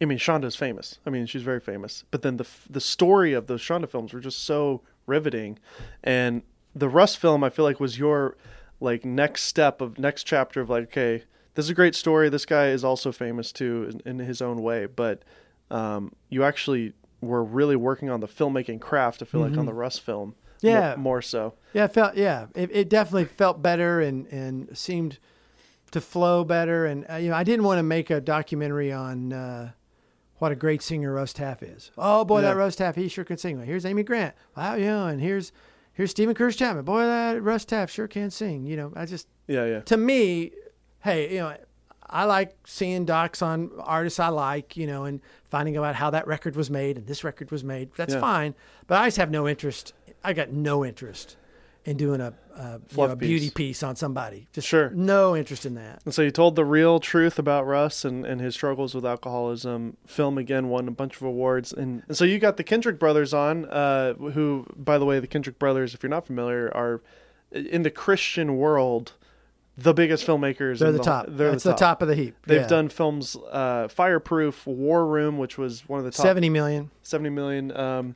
I mean, Chonda's famous. I mean, she's very famous. But then the the story of those Chonda films were just so riveting, and the Russ film I feel like was your like next step of next chapter of like okay, this is a great story. This guy is also famous too in, in his own way, but um, you actually were really working on the filmmaking craft. I feel like on the Russ film, Mm-hmm. Yeah. more so. Yeah, it felt yeah, it, it definitely felt better and and seemed to flow better. And uh, you know, I didn't want to make a documentary on uh, what a great singer Russ Taff is. Oh boy, Yeah. that Russ Taff, he sure can sing. Well, here's Amy Grant. Wow, yeah, and here's here's Steven Curtis Chapman. Boy, that Russ Taff sure can sing. You know, I just Yeah, yeah, to me, hey, you know, I like seeing docs on artists I like, you know, and finding out how that record was made and this record was made. That's Yeah. fine, but I just have no interest. I got no interest in doing a, a, you know, a beauty piece. piece on somebody. Just Sure. no interest in that. And so you told the real truth about Russ and, and his struggles with alcoholism. Film again won a bunch of awards, and, and so you got the Kendrick brothers on, uh, who, by the way, the Kendrick brothers, if you're not familiar, are in the Christian world the biggest filmmakers. They're in the top. They're That's the the top of the heap. They've Yeah. done films, uh, Fireproof, War Room, which was one of the top seventy million 70 million, um,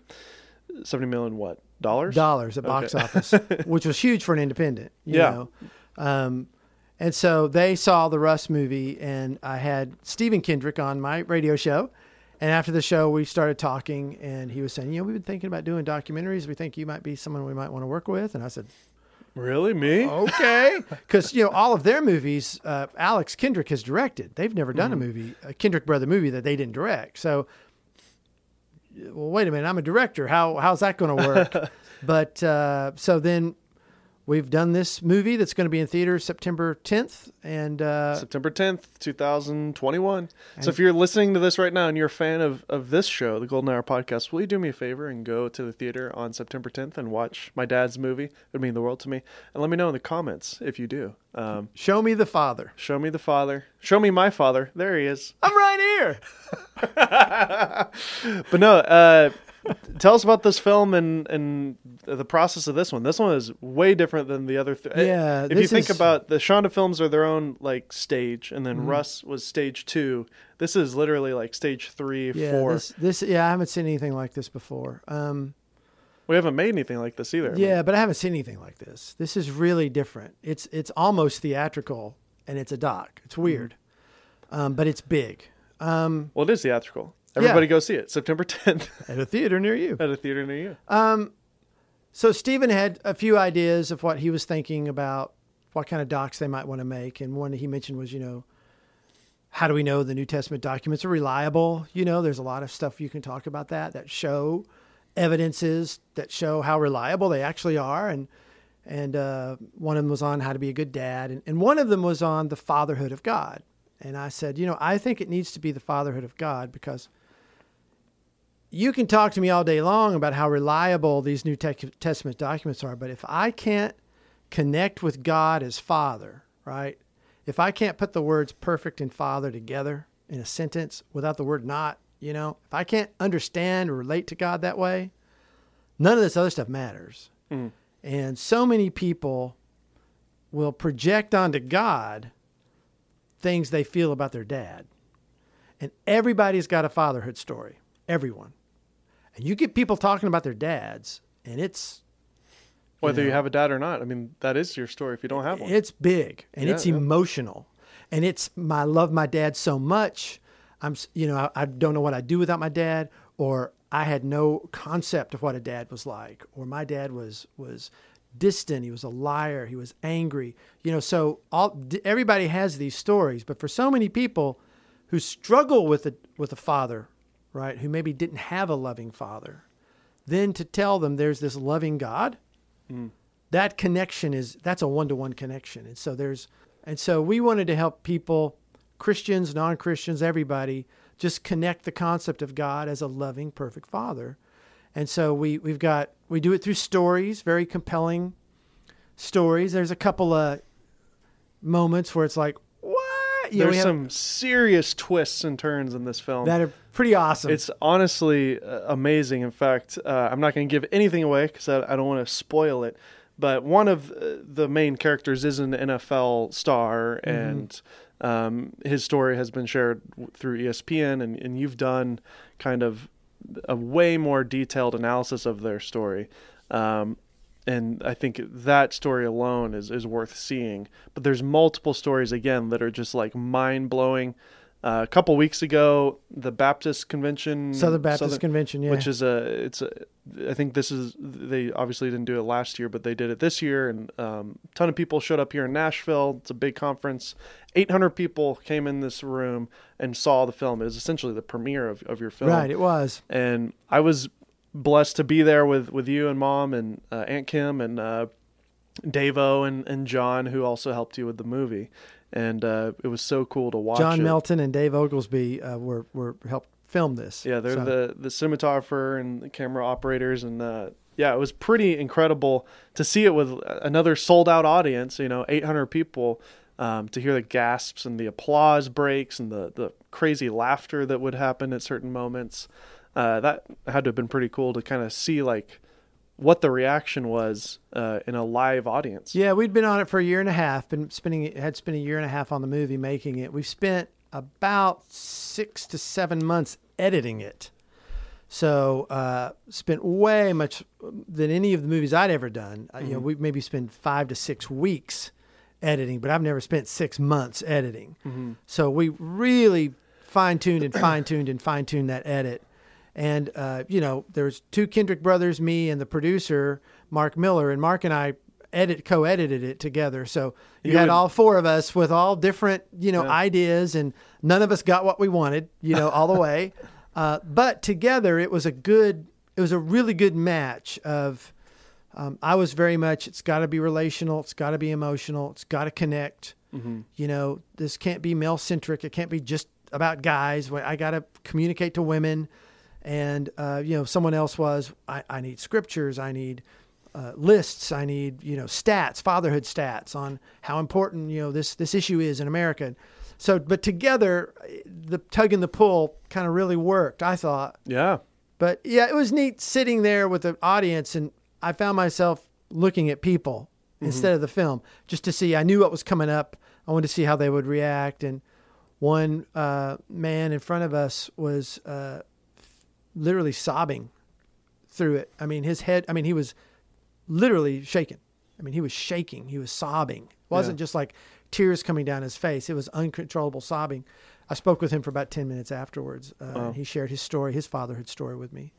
70 million what dollars? dollars at box office, which was huge for an independent. You Yeah. Know? Um, and so they saw the Russ movie, and I had Stephen Kendrick on my radio show. And after the show, we started talking, and he was saying, "You know, we've been thinking about doing documentaries. We think you might be someone we might want to work with." And I said, Really, me? "Okay," because you know all of their movies, uh, Alex Kendrick has directed. They've never done a movie, a Kendrick brother movie that they didn't direct. So, well, wait a minute, I'm a director. How how's that going to work? but uh, so then we've done this movie that's going to be in theaters September 10th, and uh, September 10th, 2021. so if you're listening to this right now and you're a fan of, of this show, the Golden Hour podcast, will you do me a favor and go to the theater on September 10th and watch my dad's movie? It would mean the world to me. And let me know in the comments if you do. Um, show me the father. show me the father. Show me my father. There he is. I'm right here. But no, uh, tell us about this film and, and the process of this one. This one is way different than the other. Th- Yeah, If you think is- about the Chonda films are their own like stage, and Mm-hmm. then Russ was stage two. This is literally like stage three, Yeah, four. this this yeah, I haven't seen anything like this before. Um, We haven't made anything like this either. I mean, Yeah, but I haven't seen anything like this. This is really different. It's it's almost theatrical, and it's a doc. It's weird, um, but it's big well, it is theatrical. Everybody go see it September 10th at a theater near you. at a theater near you. Uh, So Stephen had a few ideas of what he was thinking about what kind of docs they might want to make, and one that he mentioned was, you know, how do we know the New Testament documents are reliable? You know, there's a lot of stuff you can talk about that that show evidences that show how reliable they actually are, and and uh, one of them was on how to be a good dad, and, and one of them was on the fatherhood of God. And I said, you know, I think it needs to be the fatherhood of God because you can talk to me all day long about how reliable these New Testament documents are, but if I can't connect with God as Father, right? If I can't put the words perfect and Father together in a sentence without the word not, you know, if I can't understand or relate to God that way, none of this other stuff matters. Mm-hmm. And so many people will project onto God things they feel about their dad. And everybody's got a fatherhood story. Everyone. And you get people talking about their dads, and it's Whether you know. have a dad or not. I mean, that is your story if you don't have one. it's big and Yeah, it's yeah. emotional, and it's I love my dad so much. I'm you know I, I don't know what I'd do without my dad, or I had no concept of what a dad was like, or my dad was was distant. He was a liar. He was angry. You know, so all everybody has these stories, but for so many people who struggle with a with a father, right, who maybe didn't have a loving father, then to tell them there's this loving God hmm. that connection is that's a one-to-one connection. And so there's and so we wanted to help people christians non-christians everybody just connect the concept of god as a loving perfect father. And so we we've got we do it through stories very compelling stories. There's a couple of moments where it's like know, There's have- some serious twists and turns in this film. that are pretty awesome It's honestly uh, amazing. In fact, uh, I'm not going to give anything away because I, I don't want to spoil it. but one of uh, the main characters is an NFL star, Mm-hmm. and um, his story has been shared through ESPN, and, and you've done kind of a way more detailed analysis of their story. Um, and I think that story alone is, is worth seeing. But there's multiple stories again that are just like mind blowing. Uh, a couple weeks ago, the Baptist Convention, Southern Baptist Southern- Convention, yeah. which is a it's a I think this is they obviously didn't do it last year, but they did it this year, and um, a ton of people showed up here in Nashville. It's a big conference. 800 people came in this room and saw the film. It was essentially the premiere of, of your film, right, it was. and I was blessed to be there with with you and mom and uh, Aunt Kim and uh, Davo and and John who also helped you with the movie, and uh, it was so cool to watch. John it. Melton and Dave Oglesby uh, were were helped film this. Yeah, they're So- the the cinematographer and the camera operators, and uh, yeah, it was pretty incredible to see it with another sold out audience. You know, 800 people. Um, to hear the gasps and the applause breaks and the, the crazy laughter that would happen at certain moments, uh, that had to have been pretty cool to kind of see like what the reaction was uh, in a live audience. Yeah, we'd been on it for a year and a half. Been spending had spent a year and a half on the movie making it. We've spent about six to seven months editing it. So uh, spent way much than any of the movies I'd ever done. Uh, You know, we maybe spend five to six weeks editing, but I've never spent six months editing. So we really fine tuned and fine tuned and fine tuned that edit. And uh, you know, there's two Kendrick brothers, me and the producer Mark Miller, and Mark and I edit co-edited it together. So you, You had would- all four of us with all different you know Yeah. ideas, and none of us got what we wanted, you know, all the way. Uh, but together, it was a good, it was a really good match of. Um, I was very much. It's got to be relational. It's got to be emotional. It's got to connect. You know, this can't be male centric. It can't be just about guys. I got to communicate to women. And, uh, you know, someone else was, I, I need scriptures. I need uh, lists. I need, you know, stats, fatherhood stats on how important, you know, this, this issue is in America. So, but together, the tug and the pull kind of really worked, I thought. Yeah. But yeah, it was neat sitting there with the audience, and I found myself looking at people instead of the film just to see. I knew what was coming up. I wanted to see how they would react. And one uh, man in front of us was uh, literally sobbing through it. I mean, his head. I mean, he was literally shaking. I mean, he was shaking. He was sobbing. It wasn't Yeah. just like tears coming down his face. It was uncontrollable sobbing. I spoke with him for about 10 minutes afterwards. Uh, Wow. He shared his story, his fatherhood story with me.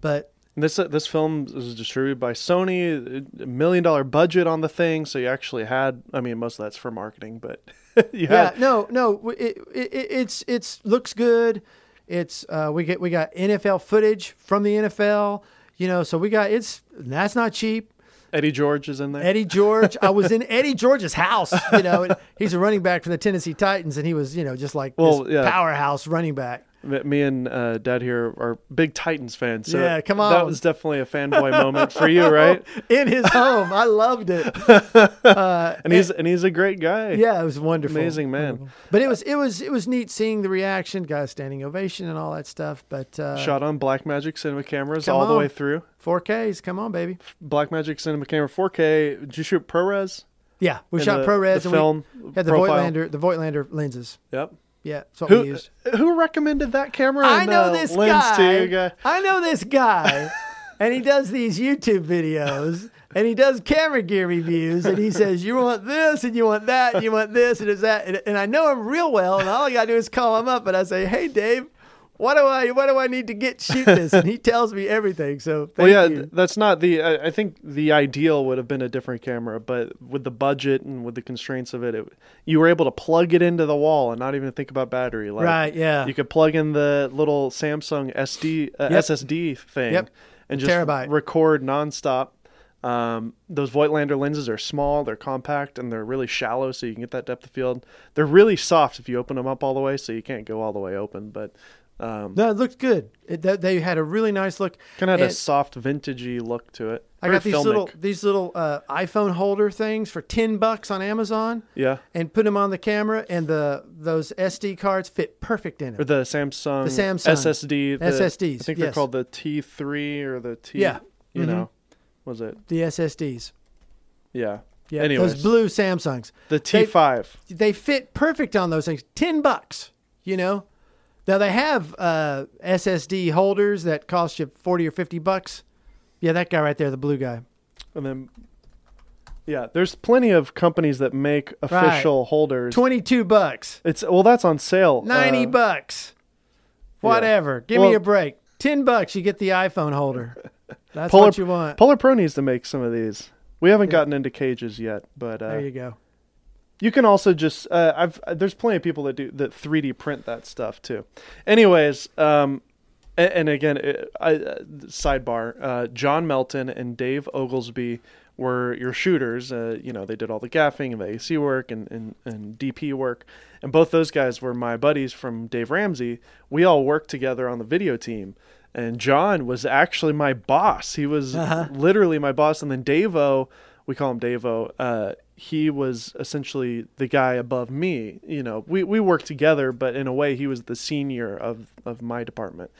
But And This uh, this film was distributed by Sony, a million dollar budget on the thing, so you actually had. I mean, most of that's for marketing, but you yeah, had. no, no, it, it, it, it's it's looks good. It's uh, we get we got NFL footage from the NFL. You know, so we got it's that's not cheap. Eddie George is in there. Eddie George. I was in Eddie George's house. You know, and he's a running back for the Tennessee Titans, and he was you know just like Well, this yeah. powerhouse running back. Me and uh, Dad here are big Titans fans, so Yeah, come on. that was definitely a fanboy moment for you, right? in his home. I loved it. And he's and he's a great guy. Yeah, it was wonderful. Amazing man. Wonderful. But it was it was it was neat seeing the reaction, guys standing ovation and all that stuff. But uh, Shot on Blackmagic Cinema cameras all the way through. 4Ks, come on, baby. Blackmagic Cinema camera 4K. Did you shoot ProRes? Yeah, we And shot the- ProRes the and film we had the profile? Voigtlander the Voigtlander lenses. Yep. Yeah, that's what we Who used. who recommended that camera? I and, know uh, this guy. To? I know this guy, and he does these YouTube videos, and he does camera gear reviews, and he says you want this, and you want that, and you want this, and is that, and, and I know him real well, and all I gotta do is call him up, and I say, hey Dave, what do I what do I need to get shoot this, and he tells me everything. So thank Well, yeah, you. that's not the. I, I think the ideal would have been a different camera, but with the budget and with the constraints of it, it, you were able to plug it into the wall and not even think about battery. Like, right? Yeah. You could plug in the little Samsung SD uh, Yep. SSD thing Yep. and just Terabyte. record nonstop. Um, those Voigtlander lenses are small, they're compact, and they're really shallow, so you can get that depth of field. They're really soft if you open them up all the way, so you can't go all the way open. But um, no, it looked good. It, that, they had a really nice look. kind of had a soft, vintagey look to it. I got these filmic. little these little uh, iPhone holder things for ten bucks on Amazon. yeah. and put them on the camera, and the those SD cards fit perfect in it. Or the Samsung, The Samsung. SSD. the- SSDs, I think they're yes. called the T3 or the T. Yeah. You Mhm. know, was it? The SSDs. Yeah. Yeah, Anyways, those blue Samsungs. the T5. They fit perfect on those things. Ten bucks, you know. Now they have uh, SSD holders that cost you forty or fifty bucks. Yeah, that guy right there, the blue guy. And then, yeah, there's plenty of companies that make official holders. Twenty-two bucks, It's well, that's on sale. ninety Uh, bucks, whatever. Give me a break. Ten bucks, you get the iPhone holder. That's Polar, what you want. Polar Pro needs to make some of these. We haven't gotten into cages yet, but uh, there you go. You can also just uh, I've there's plenty of people that do that 3D print that stuff too. Anyways, um, and, and again, it, I, uh, sidebar: uh, John Melton and Dave Oglesby were your shooters. Uh, you know, they did all the gaffing and the AC work and, and and DP work, and both those guys were my buddies from Dave Ramsey. We all worked together on the video team. And John was actually my boss. He was Uh-huh. literally my boss. And then Davo, we call him Davo. He was essentially the guy above me. You know, we, we worked together, but in a way, he was the senior of, of my department.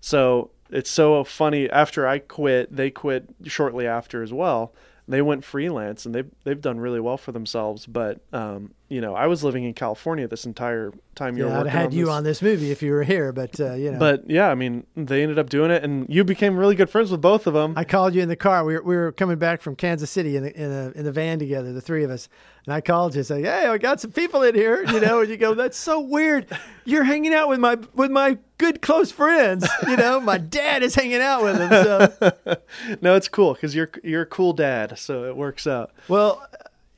So it's so funny. After I quit, they quit shortly after as well. They went freelance and they've they've done really well for themselves. But um, you know, I was living in California this entire time you were Yeah, I'd had on you on this movie if you were here, but uh, you know. But yeah, I mean, they ended up doing it, and you became really good friends with both of them. I called you in the car. We were, we were coming back from Kansas City in the in, a, in the van together, the three of us. And I called you, saying, "Hey, I got some people in here," you know. And you go, "That's so weird. You're hanging out with my with my good close friends. You know, my dad is hanging out with them." So, no, it's cool because you're you're a cool dad, so it works out. well,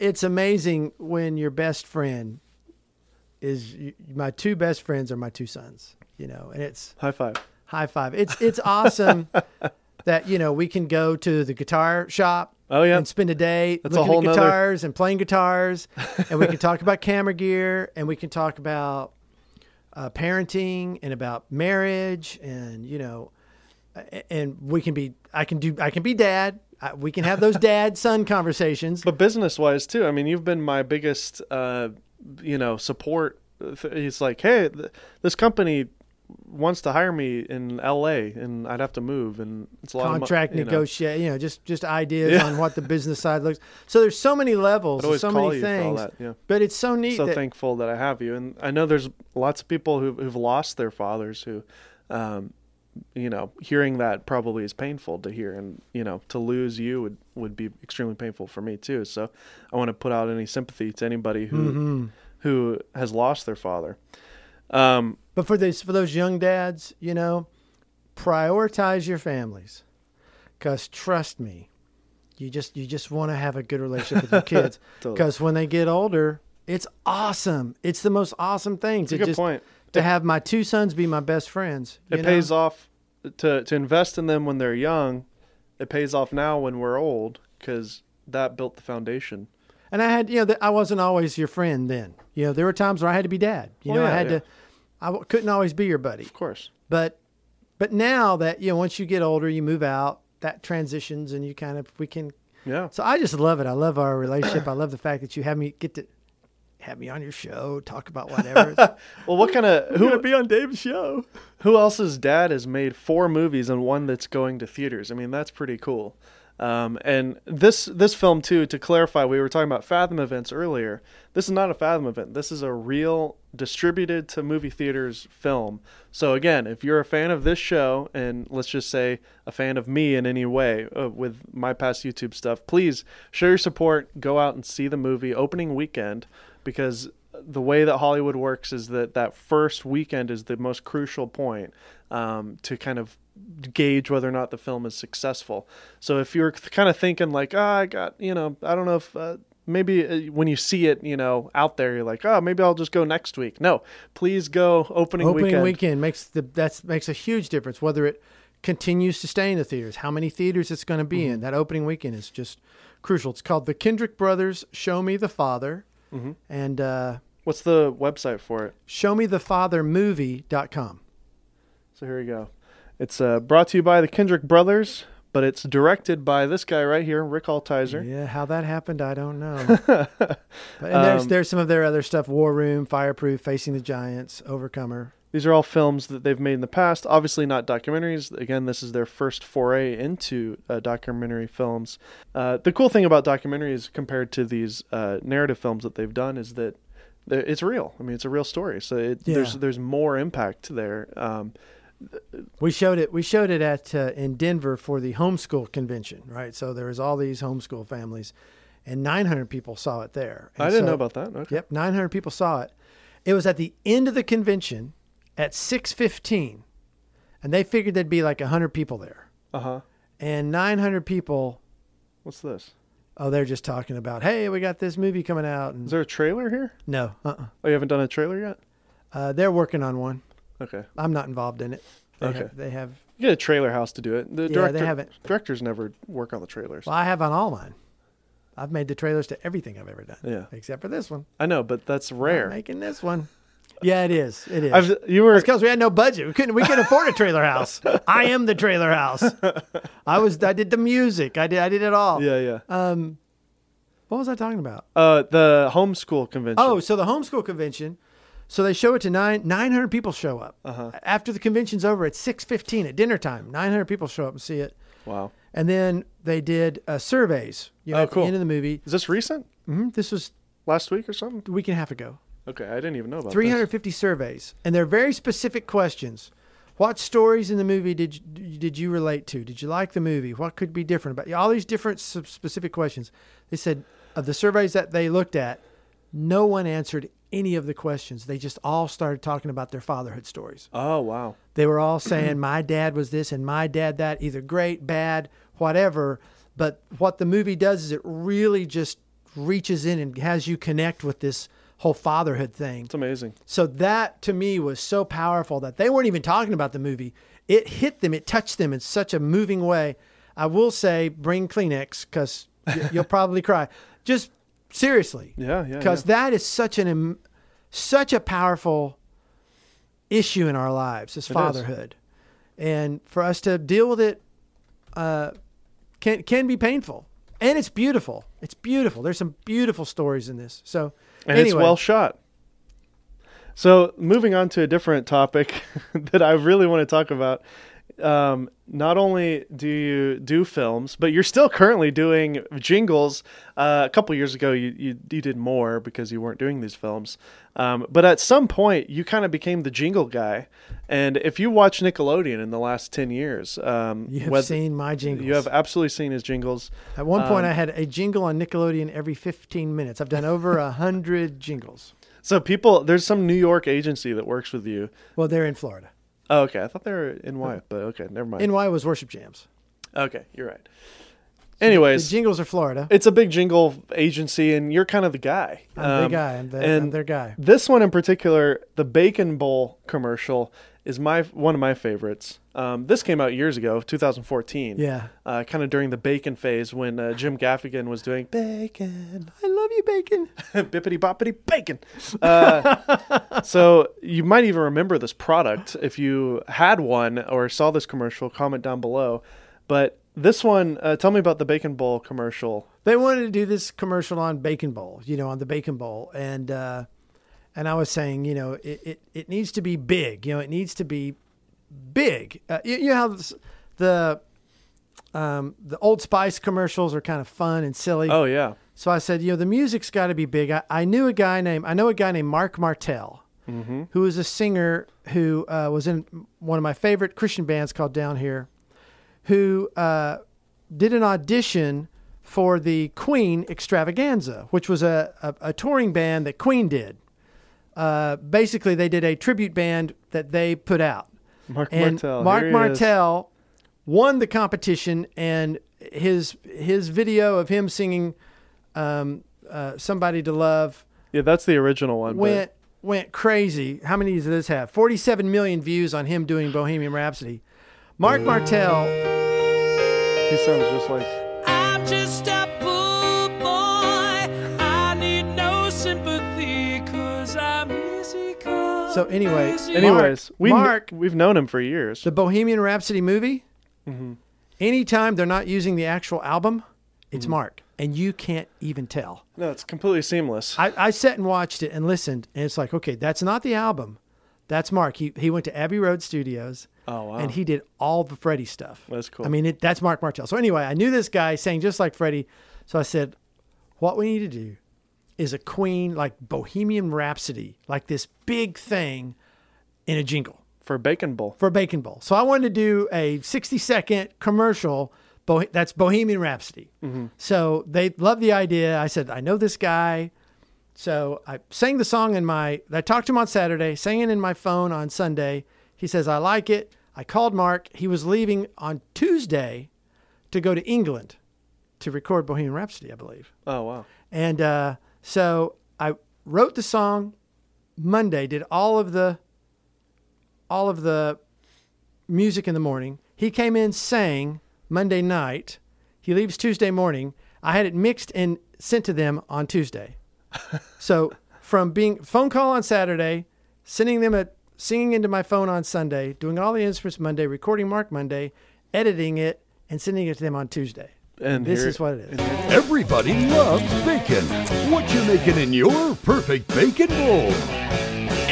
it's amazing when your best friend is my two best friends are my two sons. You know, and it's High five. high five. It's it's awesome that you know we can go to the guitar shop. Oh, yeah. and spend a day That's looking whole at nother- guitars and playing guitars, and we can talk about camera gear, and we can talk about uh, parenting and about marriage, and you know, and we can be. I can do. I can be dad. I, we can have those dad son conversations. But business wise too, I mean, you've been my biggest, uh, you know, support. It's like, hey, th- this company wants to hire me in L.A. and I'd have to move, and it's a lot contract of mo- you know. negotiate, you know, just just ideas Yeah. on what the business side looks. So there's so many levels, so many you for all things. that, yeah. But it's so neat so that thankful that I have you, and I know there's lots of people who, who've lost their fathers who, um, you know, hearing that probably is painful to hear, and you know, to lose you would would be extremely painful for me too. So I want to put out any sympathy to anybody who Mm-hmm. who has lost their father. Um, But for these for those young dads, you know, prioritize your families, because trust me, you just you just want to have a good relationship with your kids. Totally. Because when they get older, it's awesome. It's the most awesome thing it's a good just point. To have my two sons be my best friends. It know? pays off to to invest in them when they're young. It pays off now when we're old because that built the foundation. And I had, you know, I wasn't always your friend then. You know, there were times where I had to be dad. You Oh, know, I had yeah. to, I w- couldn't always be your buddy. Of course. But, but now that you know, once you get older, you move out. That transitions, and you kind of we can. Yeah. So I just love it. I love our relationship. I love the fact that you have me get to have me on your show, talk about whatever. Well, what kind of Who would be on Dave's show? who else's dad has made four movies and one that's going to theaters? I mean, that's pretty cool. Um, and this this film too. To clarify, we were talking about Fathom events earlier. This is not a Fathom event. This is a real distributed to movie theaters film. So again, if you're a fan of this show, and let's just say a fan of me in any way uh, with my past YouTube stuff, please show your support. Go out and see the movie opening weekend because the way that Hollywood works is that that first weekend is the most crucial point um, to kind of gauge whether or not the film is successful. So if you're kind of thinking like, ah, I got, you know, I don't know if uh, maybe uh, when you see it, you know, out there, you're like, oh, maybe I'll just go next week. No, please go opening, Opening weekend. weekend. makes the that's makes a huge difference. Whether it continues to stay in the theaters, how many theaters it's going to be Mm-hmm. in. That opening weekend is just crucial. It's called the Kendrick Brothers Show Me the Father, Mm-hmm. and uh, What's the website for it? showmethefathermovie.com. So here we go. It's uh, brought to you by the Kendrick Brothers, but it's directed by this guy right here, Rick Altizer. Yeah, how that happened, I don't know. But- and there's Um, there's some of their other stuff: War Room, Fireproof, Facing the Giants, Overcomer. These are all films that they've made in the past. Obviously, not documentaries. Again, this is their first foray into uh, documentary films. Uh, the cool thing about documentaries compared to these uh, narrative films that they've done is that it's real. I mean, it's a real story. So it, there's Yeah. there's more impact there. Um, We showed it. We showed it at uh, in Denver for the homeschool convention, right? So there was all these homeschool families, and 900 people saw it there. I didn't know about that. Okay. Yep, 900 people saw it. It was at the end of the convention at 6:15, and they figured there'd be like 100 people there, Uh huh. and 900 people. What's this? Oh, they're just talking about, hey, we got this movie coming out, and Is there a trailer here? no, uh-uh. Oh, you haven't done a trailer yet? uh, they're working on one. Okay. I'm not involved in it. They Okay. have, they have. You get a trailer house to do it. The Yeah, they director, haven't. directors never work on the trailers. Well, I have on all mine. I've made the trailers to everything I've ever done, Yeah. except for this one. I know, but that's I'm rare. making this one. Yeah, it is. It is. I've, you were because we had no budget. We couldn't. We couldn't afford a trailer house. I am the trailer house. I was. I did the music. I did. I did it all. yeah yeah. Um, what was I talking about? Uh, the homeschool convention. Oh, so the homeschool convention. So they show it to nine. Nine hundred people show up Uh-huh. after the convention's over at six fifteen at dinner time. Nine hundred people show up and see it, wow. and then they did uh, surveys. You know, Oh, at cool. the end of the movie. Is this recent? hmm This was Last week or something? a week and a half ago. Okay, I didn't even know about 350 surveys, and they're very specific questions. What stories in the movie did you, did you relate to? Did you like the movie? What could be different about all these different specific questions? They said of the surveys that they looked at, no one answered any of the questions. They just all started talking about their fatherhood stories. Oh wow. They were all saying, "My dad was this and my dad that, either great, bad, whatever." But what the movie does is it really just reaches in and has you connect with this whole fatherhood thing. It's amazing. So that to me was so powerful that they weren't even talking about the movie. It hit them, it touched them in such a moving way. I will say, bring Kleenex because you'll probably cry. Just seriously, Yeah yeah. because yeah. that is such an such a powerful issue in our lives is is. fatherhood, and for us to deal with it uh, can can be painful, and it's beautiful. It's beautiful. There's some beautiful stories in this. So and it's well shot. So moving on to a different topic that I really want to talk about. Um, not only do you do films, but you're still currently doing jingles. Uh, a couple years ago, you, you you did more because you weren't doing these films. Um, but at some point, you kind of became the jingle guy. And if you watch Nickelodeon in the last ten years, um, you have whether- seen my jingles. you have absolutely seen his jingles. At one point, Um, I had a jingle on Nickelodeon every 15 minutes. I've done over a hundred jingles. So people, there's some New York agency that works with you. Well, they're in Florida. Oh, okay. I thought they were in Y, but okay, never mind. NY was Worship Jams. okay, you're right. The Anyways, jingles are Florida. it's a big jingle agency, and you're kind of the guy. I'm Um, guy. I'm, the, and I'm their guy. This one in particular, the Bacon Bowl commercial, is my one of my favorites. Um, this came out years ago, 2014. Yeah. Uh, kind of during the bacon phase when uh, Jim Gaffigan was doing bacon, I love you, Bacon. bippity boppity bacon. Uh, so you might even remember this product if you had one or saw this commercial. Comment down below. But this one, uh, tell me about the Bacon Bowl commercial. They wanted to do this commercial on Bacon Bowl, you know, on the Bacon Bowl, and uh, and I was saying, you know, it, it, it needs to be big. You know, it needs to be big. Uh, you, you know how this- the um, the Old Spice commercials are kind of fun and silly. Oh yeah, So I said, you know, the music's got to be big. I, I knew a guy named I know a guy named Marc Martel, who is a singer who uh, was in one of my favorite Christian bands called Downhere, who uh, did an audition for the Queen Extravaganza, which was a, a, a touring band that Queen did. Uh, basically, they did a tribute band that they put out Mark and Martell. Mark Here he is. Won the competition, and his his video of him singing um, uh, "Somebody to Love" Yeah, that's the original one. but- went went crazy. How many does this have? Forty seven million views on him doing Bohemian Rhapsody. Marc Martel, he sounds just like. So anyway, easy Anyways, we Mark- we've known him for years. the Bohemian Rhapsody movie. Mm-hmm. Anytime they're not using the actual album, it's Mm-hmm. Mark, and you can't even tell. no, it's completely seamless. I, I sat and watched it and listened, and it's like, okay, that's not the album. That's Mark. He he went to Abbey Road Studios. Oh, wow. And he did all the Freddie stuff. That's cool. I mean, it, that's Marc Martel. So anyway, I knew this guy sang just like Freddie. So I said, what we need to do is a Queen like Bohemian Rhapsody, like this big thing in a jingle For Bacon Bowl. for Bacon Bowl. So I wanted to do a 60 second commercial. Bo- that's Bohemian Rhapsody. So they loved the idea. I said, I know this guy. So I sang the song in my, I talked to him on Saturday, sang it in my phone on Sunday. He says, I like it. I called Mark. He was leaving on Tuesday to go to England to record Bohemian Rhapsody, I believe. Oh, wow. And uh, so I wrote the song Monday, did all of the all of the music in the morning. He came in, sang Monday night. He leaves Tuesday morning. I had it mixed and sent to them on Tuesday. so from being phone call on Saturday, sending them a singing into my phone on Sunday, doing all the instruments Monday, recording Mark Monday, editing it, and sending it to them on Tuesday. And This here- is what it is. Everybody loves bacon. What you making in your perfect bacon bowl?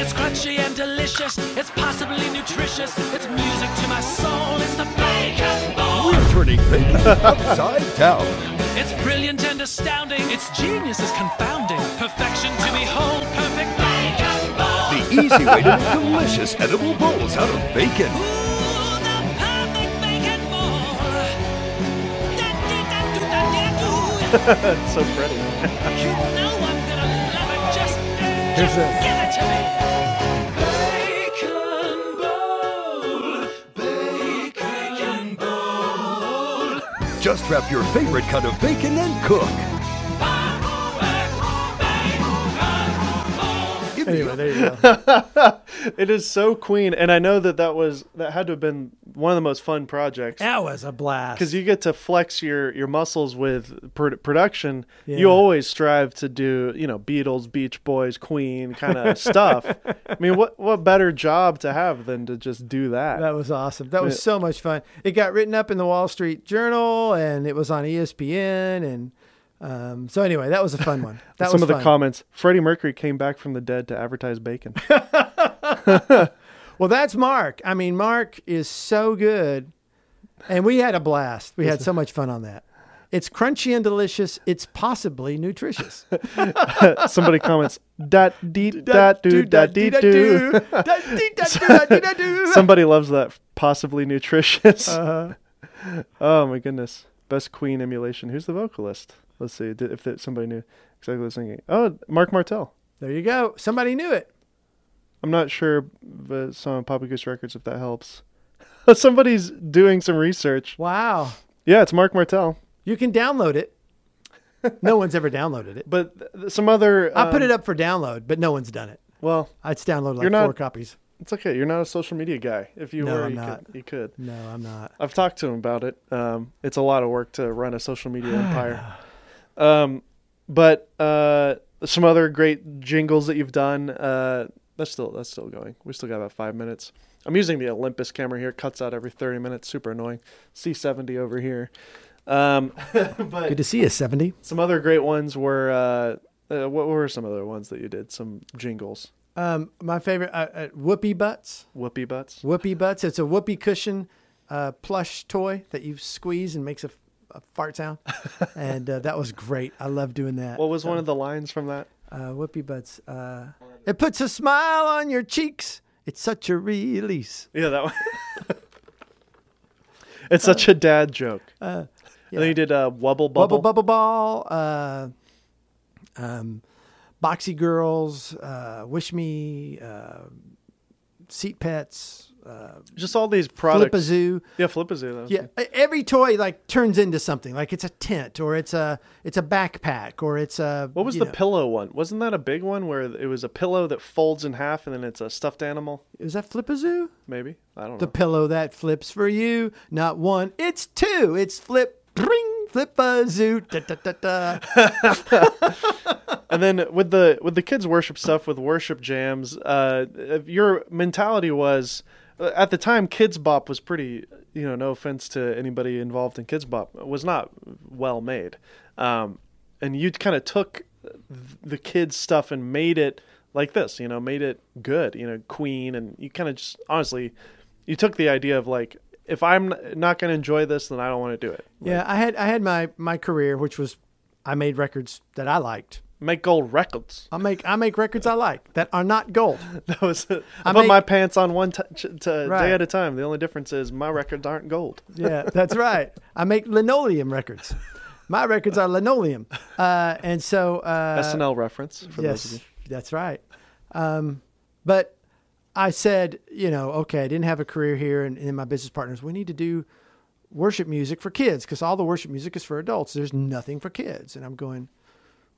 It's crunchy and delicious. It's possibly nutritious. It's music to my soul. It's the bacon bowl. We're turning bacon upside down. It's brilliant and astounding. Its genius is confounding. Perfection to behold. Perfect bacon bowl. The easy way to make delicious edible bowls out of bacon. It's so pretty. You know I'm gonna love it. Just, Here's just the- give it to me. Bacon bowl. Bacon bowl. Just wrap your favorite cut of bacon and cook. The Anyway, there you go. It is so queen, and I know that that was that had to have been one of the most fun projects That was a blast. because you get to flex your your muscles with pr- production. Yeah. You always strive to do you know Beatles, Beach Boys, Queen kind of stuff. I mean, what what better job to have than to just do that? That was awesome. That was so much fun. It got written up in the Wall Street Journal and it was on ESPN. And um, so, anyway, that was a fun one. That Some of the fun. comments: Freddie Mercury came back from the dead to advertise bacon. Well, that's Mark. I mean, Mark is so good. And we had a blast. We had so much fun on that. It's crunchy and delicious. It's possibly nutritious. Somebody comments: dee do dee do. Somebody loves that possibly nutritious. Uh-huh. Oh my goodness. Best Queen emulation. Who's the vocalist? Let's see did- if that, somebody knew exactly what I was thinking. Oh, Marc Martel. There you go. Somebody knew it. I'm not sure, but on Papa Goose Records if that helps. Somebody's doing some research. Wow. Yeah, it's Marc Martel. You can download it. No one's ever downloaded it. But th- some other. I put um, it up for download, but no one's done it. Well, It's downloaded like You're not- four copies. it's okay. You're not a social media guy. If you No, were, I'm you, not. Could, you could. No, I'm not. I've talked to him about it. Um, it's a lot of work to run a social media empire. Um, but uh, some other great jingles that you've done. Uh, that's still that's still going. We still got about five minutes. I'm using the Olympus camera here. It cuts out every 30 minutes. Super annoying. C70 over here. Um, but Good to see you, 70. some other great ones were. Uh, uh, what were some other ones that you did? Some jingles. Um, my favorite, uh, uh, Whoopie Butts. Whoopee butts. Whoopie Butts. It's a whoopee cushion uh, plush toy that you squeeze and makes a, a fart sound. and uh, that was great. I love doing that. What was one of the lines from that? uh, Whoopie Butts? Uh, it puts a smile on your cheeks. It's such a release. Yeah, that one. it's such a dad joke. Uh, And then you did uh, Wubble Bubble. Bubble Bubble Ball. Uh, um, Boxy Girls. Uh, Wish Me. Uh, Seat Pets. Just all these products. Flipazoo. Yeah, Flipazoo. Yeah, every toy like turns into something. Like it's a tent, or it's a it's a backpack, or it's a. What was the know- pillow one? Wasn't that a big one where it was a pillow that folds in half and then it's a stuffed animal? Is that Flipazoo? Maybe I don't know. The pillow that flips for you, not one, it's two. It's flip, ring, Flipazoo. Da, da, da, da. And then with the with the kids worship stuff with worship jams, uh, your mentality was uh, at the time Kidz Bop was pretty. You know, no offense to anybody involved in Kidz Bop, was not well made. Um, and you kind of took the kids stuff and made it like this, you know, made it good, you know, Queen, and you kind of just honestly, you took the idea of like, if I'm not going to enjoy this, then I don't want to do it. Yeah, I had I had my my career, which was I made records that I liked. Make gold records. I make I make records I like that are not gold. That was I, I put make- my pants on one t- ch- to Right. day at a time. The only difference is my records aren't gold. Yeah, that's right. I make linoleum records. My records are linoleum, uh, and so uh, SNL reference for those of yes, you. that's right. Um, but I said, you know, okay, I didn't have a career here, and, and my business partners, we need to do worship music for kids because all the worship music is for adults. There's nothing for kids, and I'm going,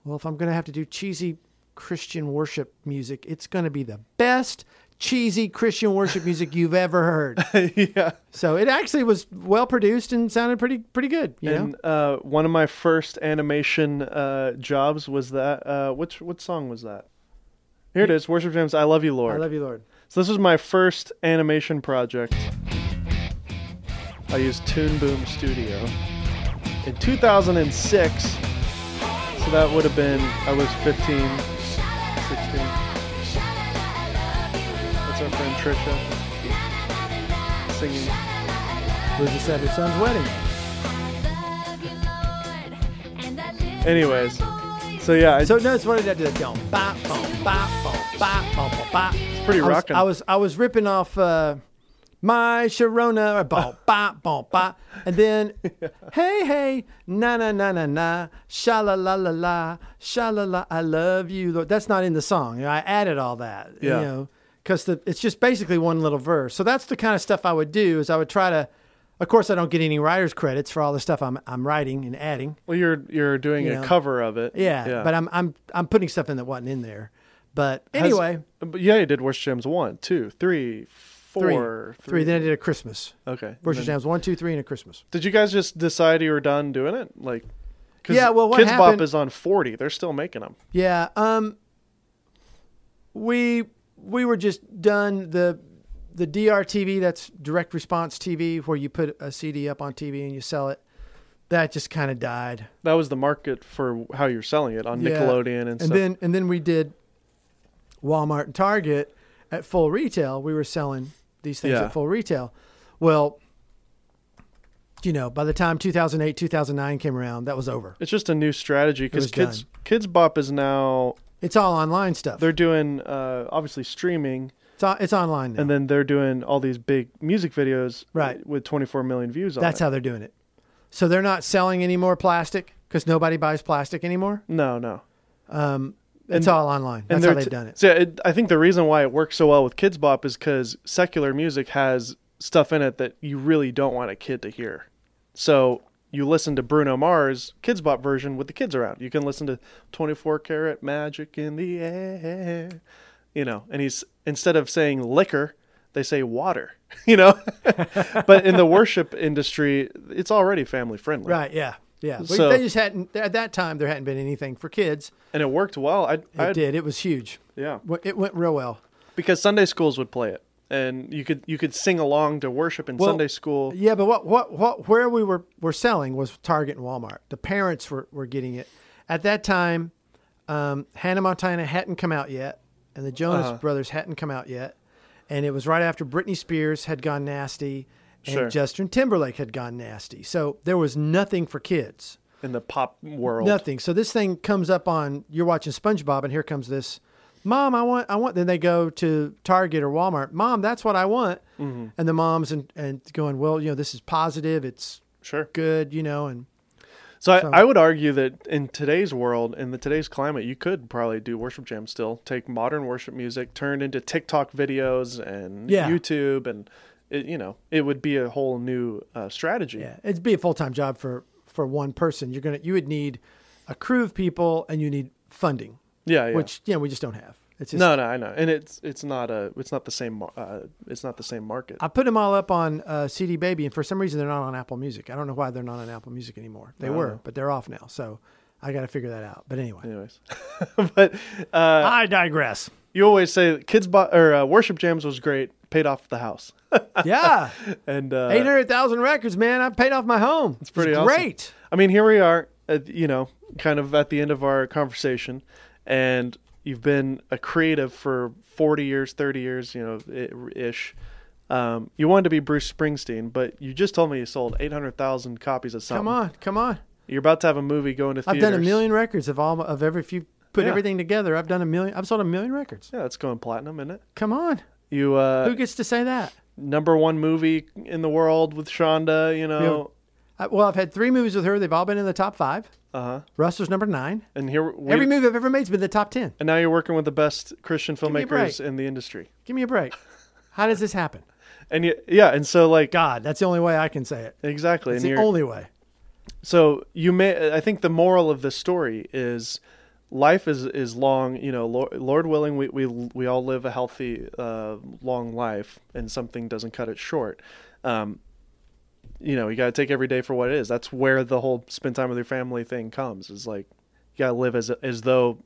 well, if I'm going to have to do cheesy Christian worship music, it's going to be the best cheesy Christian worship music you've ever heard. yeah. So it actually was well produced and sounded pretty pretty good. You know, And uh, one of my first animation uh, jobs was that. Uh, which what song was that? Here it is. Worship Jams. I love you, Lord. I love you, Lord. So this was my first animation project. I used Toon Boom Studio in 2006. That would have been I was 15, 16. That's our friend Trisha singing. Was just at her son's wedding. Anyways, so yeah, I, So notice what did I do? Dum, ba, bum, ba, bum, ba, bum, bum, ba. It's pretty I was, rockin'. I was I was ripping off uh, my Sharona, or bum, ba, ba, and then hey hey na na na na na sha la la la la sha la la I love you. Lord. That's not in the song. You know, I added all that. Yeah. You know, because it's just basically one little verse. So that's the kind of stuff I would do. Is I would try to. Of course, I don't get any writer's credits for all the stuff I'm I'm writing and adding. well, you're you're doing You a know. cover of it. Yeah, but I'm I'm I'm putting stuff in that wasn't in there. But Has- anyway, but yeah, you did Worship Jams one, two, three, three, four, three. Then I did a Christmas. Okay. Then- jams one, two, three, and a Christmas. Did you guys just decide you were done doing it? Like, 'cause Yeah, well, what Kids happened- Bop is on forty. They're still making them. Yeah. Um. We we were just done the the DRTV. That's direct response TV, where you put a CD up on TV and you sell it. That just kind of died. That was the market for how you're selling it on Yeah. Nickelodeon and, and stuff. then and then we did Walmart and Target at full retail. We were selling these things Yeah. at full retail. Well, you know, by the time 2008, 2009 came around, that was over. it's just a new strategy because Kids Kidz Bop is now It's all online stuff. they're doing uh, obviously streaming, It's, on, it's online now. and then they're doing all these big music videos Right. with 24 million views on That's it. how they're doing it. So they're not selling any more plastic because nobody buys plastic anymore. no, no. Um, it's all online. That's how they've t- done it. So it, I think the reason why it works so well with Kidz Bop is because secular music has stuff in it that you really don't want a kid to hear. So you listen to Bruno Mars Kidz Bop version with the kids around. You can listen to 24 Karat Magic in the Air, you know, and he's instead of saying liquor, they say water, you know. but in the worship industry, it's already family friendly, Right. Yeah. Yeah. But So- they just hadn't, at that time, there hadn't been anything for kids. And it worked well. I, It I did. It was huge. yeah. It went real well. because Sunday schools would play it, and you could you could sing along to worship in Well, Sunday school. Yeah, but what what what where we were were selling was Target and Walmart. The parents were were getting it at that time. Um, Hannah Montana hadn't come out yet, and the Jonas Uh-huh. Brothers hadn't come out yet, and it was right after Britney Spears had gone nasty, and Sure. Justin Timberlake had gone nasty. So there was nothing for kids, in the pop world. nothing. So this thing comes up on you're watching SpongeBob, and here comes this. Mom, I want, I want. Then they go to Target or Walmart. Mom, that's what I want. Mm-hmm. And the moms and, and going, well, you know, this is positive. It's Sure. good, you know, and So, So- I, I would argue that in today's world, in the today's climate, you could probably do worship jam still. Take modern worship music, turn into TikTok videos and Yeah. YouTube, and it, you know it would be a whole new uh, strategy. yeah, it'd be a full time job for for one person. You're gonna you would need a crew of people and you need funding, yeah, yeah. which you know we just don't have. It's just, no, no, I know, and it's it's not a it's not the same uh, it's not the same market. I put them all up on uh, CD Baby, and for some reason they're not on Apple Music. I don't know why they're not on Apple Music anymore. They were, know. but they're off now. So I got to figure that out. But anyway, Anyways, but uh, I digress. you always say kids bo- or uh, worship jams was great, paid off the house, Yeah, and uh, eight hundred thousand records, man. I paid off my home. It's pretty awesome. great. I mean, here we are, uh, you know, kind of at the end of our conversation, and you've been a creative for 40 years, 30 years, you know, ish. Um, you wanted to be Bruce Springsteen, but you just told me you sold 800,000 copies of something. Come on, come on. You're about to have a movie going to I've done a million records of all of every. If you put Yeah. everything together, I've done a million. I've sold a million records. Yeah, it's going platinum, isn't it? Come on, You uh, who gets to say that? number one movie in the world with Chonda. You know, I, well, I've had three movies with her. They've all been in the top five. uh huh. Russ was number nine. And here, we, Every movie I've ever made's been the top ten. and now you're working with the best Christian me a break. filmmakers in the industry. Give me a break. How does this happen? And you, yeah, and so like God, that's the only way I can say it. exactly, It's and the you're, only way. so you may. I think the moral of this story is. Life is, is long, you know. Lord, Lord willing, we, we we all live a healthy, uh, long life, and something doesn't cut it short. Um, you know, you got to take every day for what it is. That's where the whole spend time with your family thing comes. Is like you got to live as as though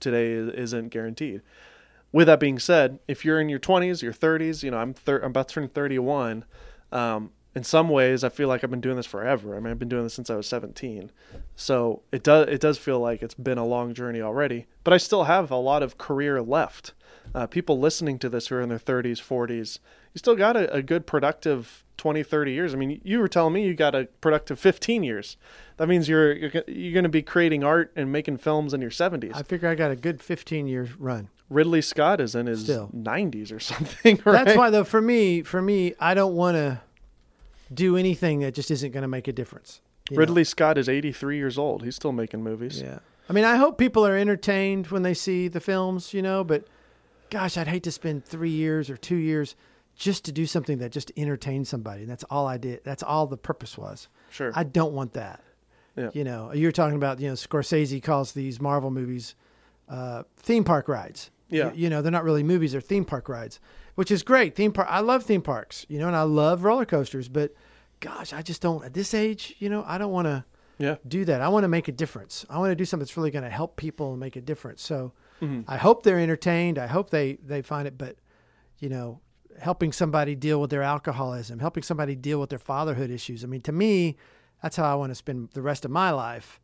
today is- isn't guaranteed. With that being said, if you're in your 20s, your 30s, you know, I'm thir- I'm about to turn 31. Um, in some ways, I feel like I've been doing this forever. I mean, I've been doing this since I was 17. So it does it does feel like it's been a long journey already. But I still have a lot of career left. Uh, people listening to this who are in their 30s, 40s, you still got a, a good productive 20, 30 years. I mean, you were telling me you got a productive 15 years. That means you're you're, you're going to be creating art and making films in your 70s. I figure I got a good 15 year run. Ridley Scott is in his Still. 90s or something. Right? That's why, though, for me, for me, I don't want to do anything that just isn't going to make a difference. you know? Ridley Scott is 83 years old. He's still making movies. Yeah. I mean, I hope people are entertained when they see the films, you know, but gosh, I'd hate to spend three years or two years just to do something that just entertained somebody. And that's all I did. That's all the purpose was. Sure. I don't want that. Yeah. You know, you're talking about, you know, Scorsese calls these Marvel movies uh, theme park rides. Yeah. You, you know, they're not really movies, they're theme park rides, which is great. Theme park, I love theme parks, you know, and I love roller coasters, but gosh, I just don't, at this age, you know, I don't want to yeah. do that. I want to make a difference. I want to do something that's really going to help people and make a difference. So I hope they're entertained. I hope they, they find it, but you know, helping somebody deal with their alcoholism, helping somebody deal with their fatherhood issues. I mean, to me, that's how I want to spend the rest of my life.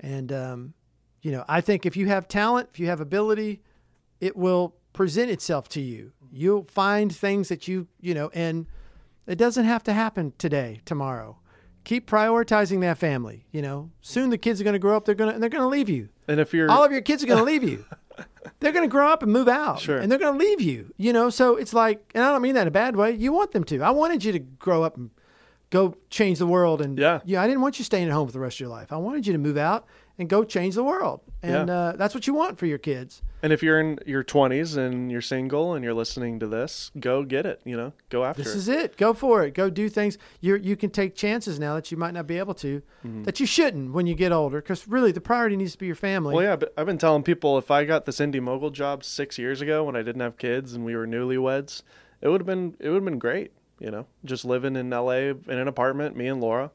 And, um, you know, I think if you have talent, if you have ability, it will present itself to you. You'll find things that you, you know, and it doesn't have to happen today, tomorrow. Keep prioritizing that family. You know, soon the kids are going to grow up. They're going to, and they're going to leave you. And if you're All of your kids are going to leave you. They're going to grow up and move out, Sure. and they're going to leave you. You know, so it's like, and I don't mean that in a bad way. You want them to. I wanted you to grow up and go change the world, and Yeah. yeah, I didn't want you staying at home for the rest of your life. I wanted you to move out and go change the world, and Yeah. uh, that's what you want for your kids. and if you're in your 20s and you're single and you're listening to this, go get it, you know. Go after This is it. Go for it. Go do things. You you can take chances now that you might not be able to, Mm-hmm. that you shouldn't when you get older. Because really, the priority needs to be your family. Well, yeah, but I've been telling people if I got this Indy Mogul job 6 years ago when I didn't have kids and we were newlyweds, it would have been it would have been great, you know. Just living in LA in an apartment, me and Laura.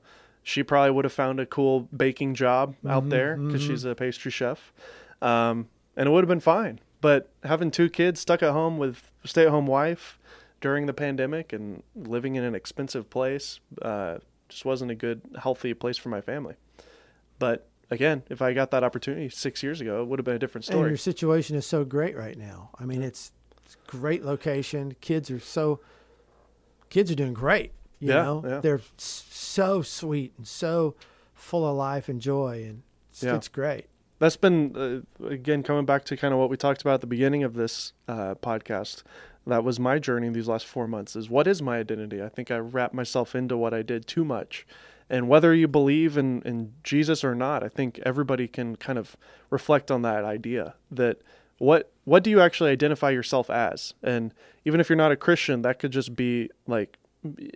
She probably would have found a cool baking job Mm-hmm, out there because she's a pastry chef. Um, and it would have been fine. But having two kids stuck at home with a stay at home wife during the pandemic and living in an expensive place uh, just wasn't a good, healthy place for my family. But again, if I got that opportunity six years ago, it would have been a different story. and your situation is so great right now. I mean, it's, it's great location. Kids are so, kids are doing great. You Yeah, know, yeah. they're so sweet and so full of life and joy, and it's, Yeah. it's great. That's been, uh, again, coming back to kind of what we talked about at the beginning of this uh, podcast. That was my journey these last four months is what is my identity? I think I wrapped myself into what I did too much. And whether you believe in, in Jesus or not, I think everybody can kind of reflect on that idea that what what do you actually identify yourself as? And even if you're not a Christian, that could just be like,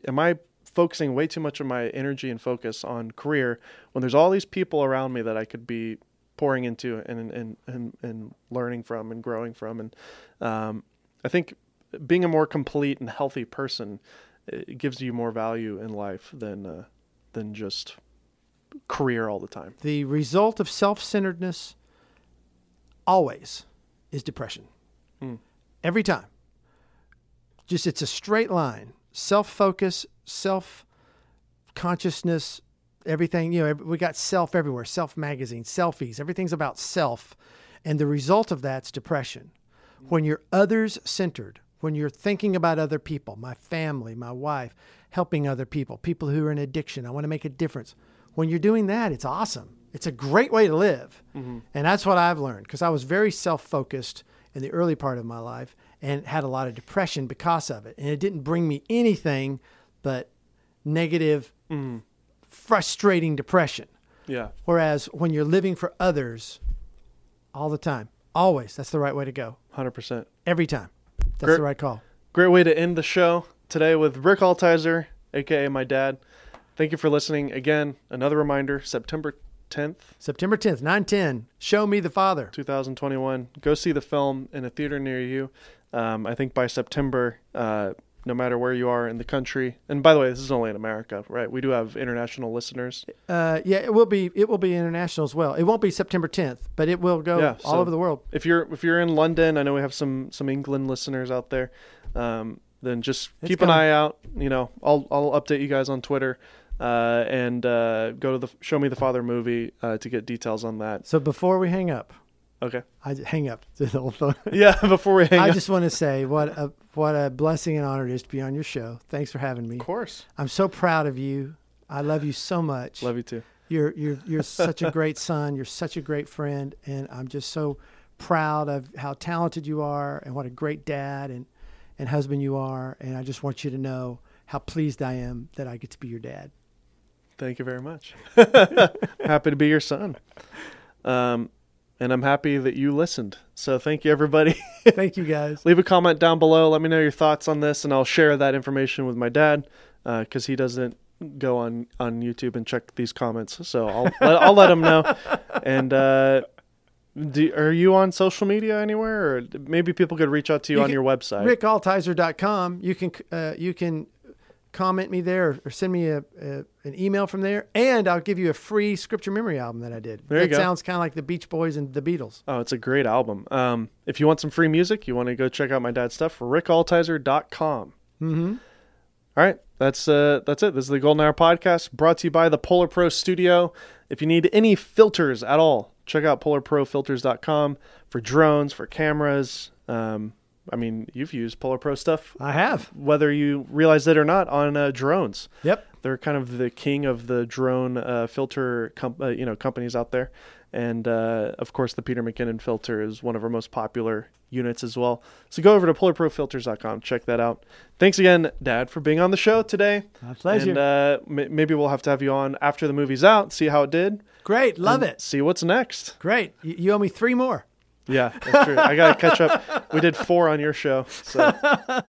am I focusing way too much of my energy and focus on career when there's all these people around me that I could be pouring into and and and, and learning from and growing from and um, I think being a more complete and healthy person it gives you more value in life than uh, than just career all the time. The result of self centeredness always is depression. Every time. Just it's a straight line. Self focus, self consciousness, everything. You know, we got self everywhere. Self magazine, selfies. Everything's about self. And the result of that's depression. When you're others centered, when you're thinking about other people, my family, my wife, helping other people, people who are in addiction, I want to make a difference. When you're doing that, it's awesome. It's a great way to live. Mm-hmm. And that's what I've learned because I was very self focused in the early part of my life and had a lot of depression because of it. And it didn't bring me anything but negative, mm. frustrating depression. Yeah. Whereas when you're living for others all the time, always, that's the right way to go. 100%. Every time. That's Great. the right call. Great way to end the show today with Rick Altizer, aka my dad. Thank you for listening. Again, another reminder September 10th, September 10th, 910, Show Me the Father. 2021. Go see the film in a theater near you. Um, I think by September, uh, no matter where you are in the country, and by the way, this is only in America, right? We do have international listeners. Uh, yeah, it will be it will be international as well. It won't be September 10th, but it will go Yeah, all so- over the world. If you're if you're in London, I know we have some some England listeners out there. Um, then just It's keep an eye out. You know, I'll I'll update you guys on Twitter. Uh, and uh, go to the Show Me the Father movie uh, to get details on that. So before we hang up, Okay. I hang up the whole phone. Yeah. Before we hang I up. just want to say what a what a blessing and honor it is to be on your show. Thanks for having me. of course. I'm so proud of you. I love you so much. Love you too. You're you're you're such a great son. You're such a great friend, and I'm just so proud of how talented you are and what a great dad and and husband you are. And I just want you to know how pleased I am that I get to be your dad. Thank you very much. happy to be your son. Um, and I'm happy that you listened. So thank you, everybody. Thank you guys. Leave a comment down below. Let me know your thoughts on this, and I'll share that information with my dad because he doesn't go on on YouTube and check these comments. So I'll let, I'll let him know. And uh, do, are you on social media anywhere, or maybe people could reach out to you, You on can- your website? RickAltizer.com. You can uh, you can comment me there or send me a, a an email from there, and I'll give you a free scripture memory album that I did. There that sounds kind of like the Beach Boys and the Beatles. Oh, it's a great album. Um, if you want some free music, you want to go check out my dad's stuff, rickaltizer.com. Mm-hmm. All right, that's uh, that's it. This is the Golden Hour podcast brought to you by the Polar Pro Studio. If you need any filters at all, check out polarprofilters.com for drones, for cameras. Um, I mean, you've used Polar Pro stuff, I have. whether you realize it or not, on uh, drones. Yep. They're kind of the king of the drone uh, filter, com- uh, you know, companies out there, and uh, of course, the Peter McKinnon filter is one of our most popular units as well. So go over to polarprofilters.com, check that out. Thanks again, Dad, for being on the show today. My pleasure. And uh, m- maybe we'll have to have you on after the movie's out, see how it did, Great. Love it. see what's next. Great. You, you owe me three more. Yeah, that's true. I got to catch up. We did four on your show, so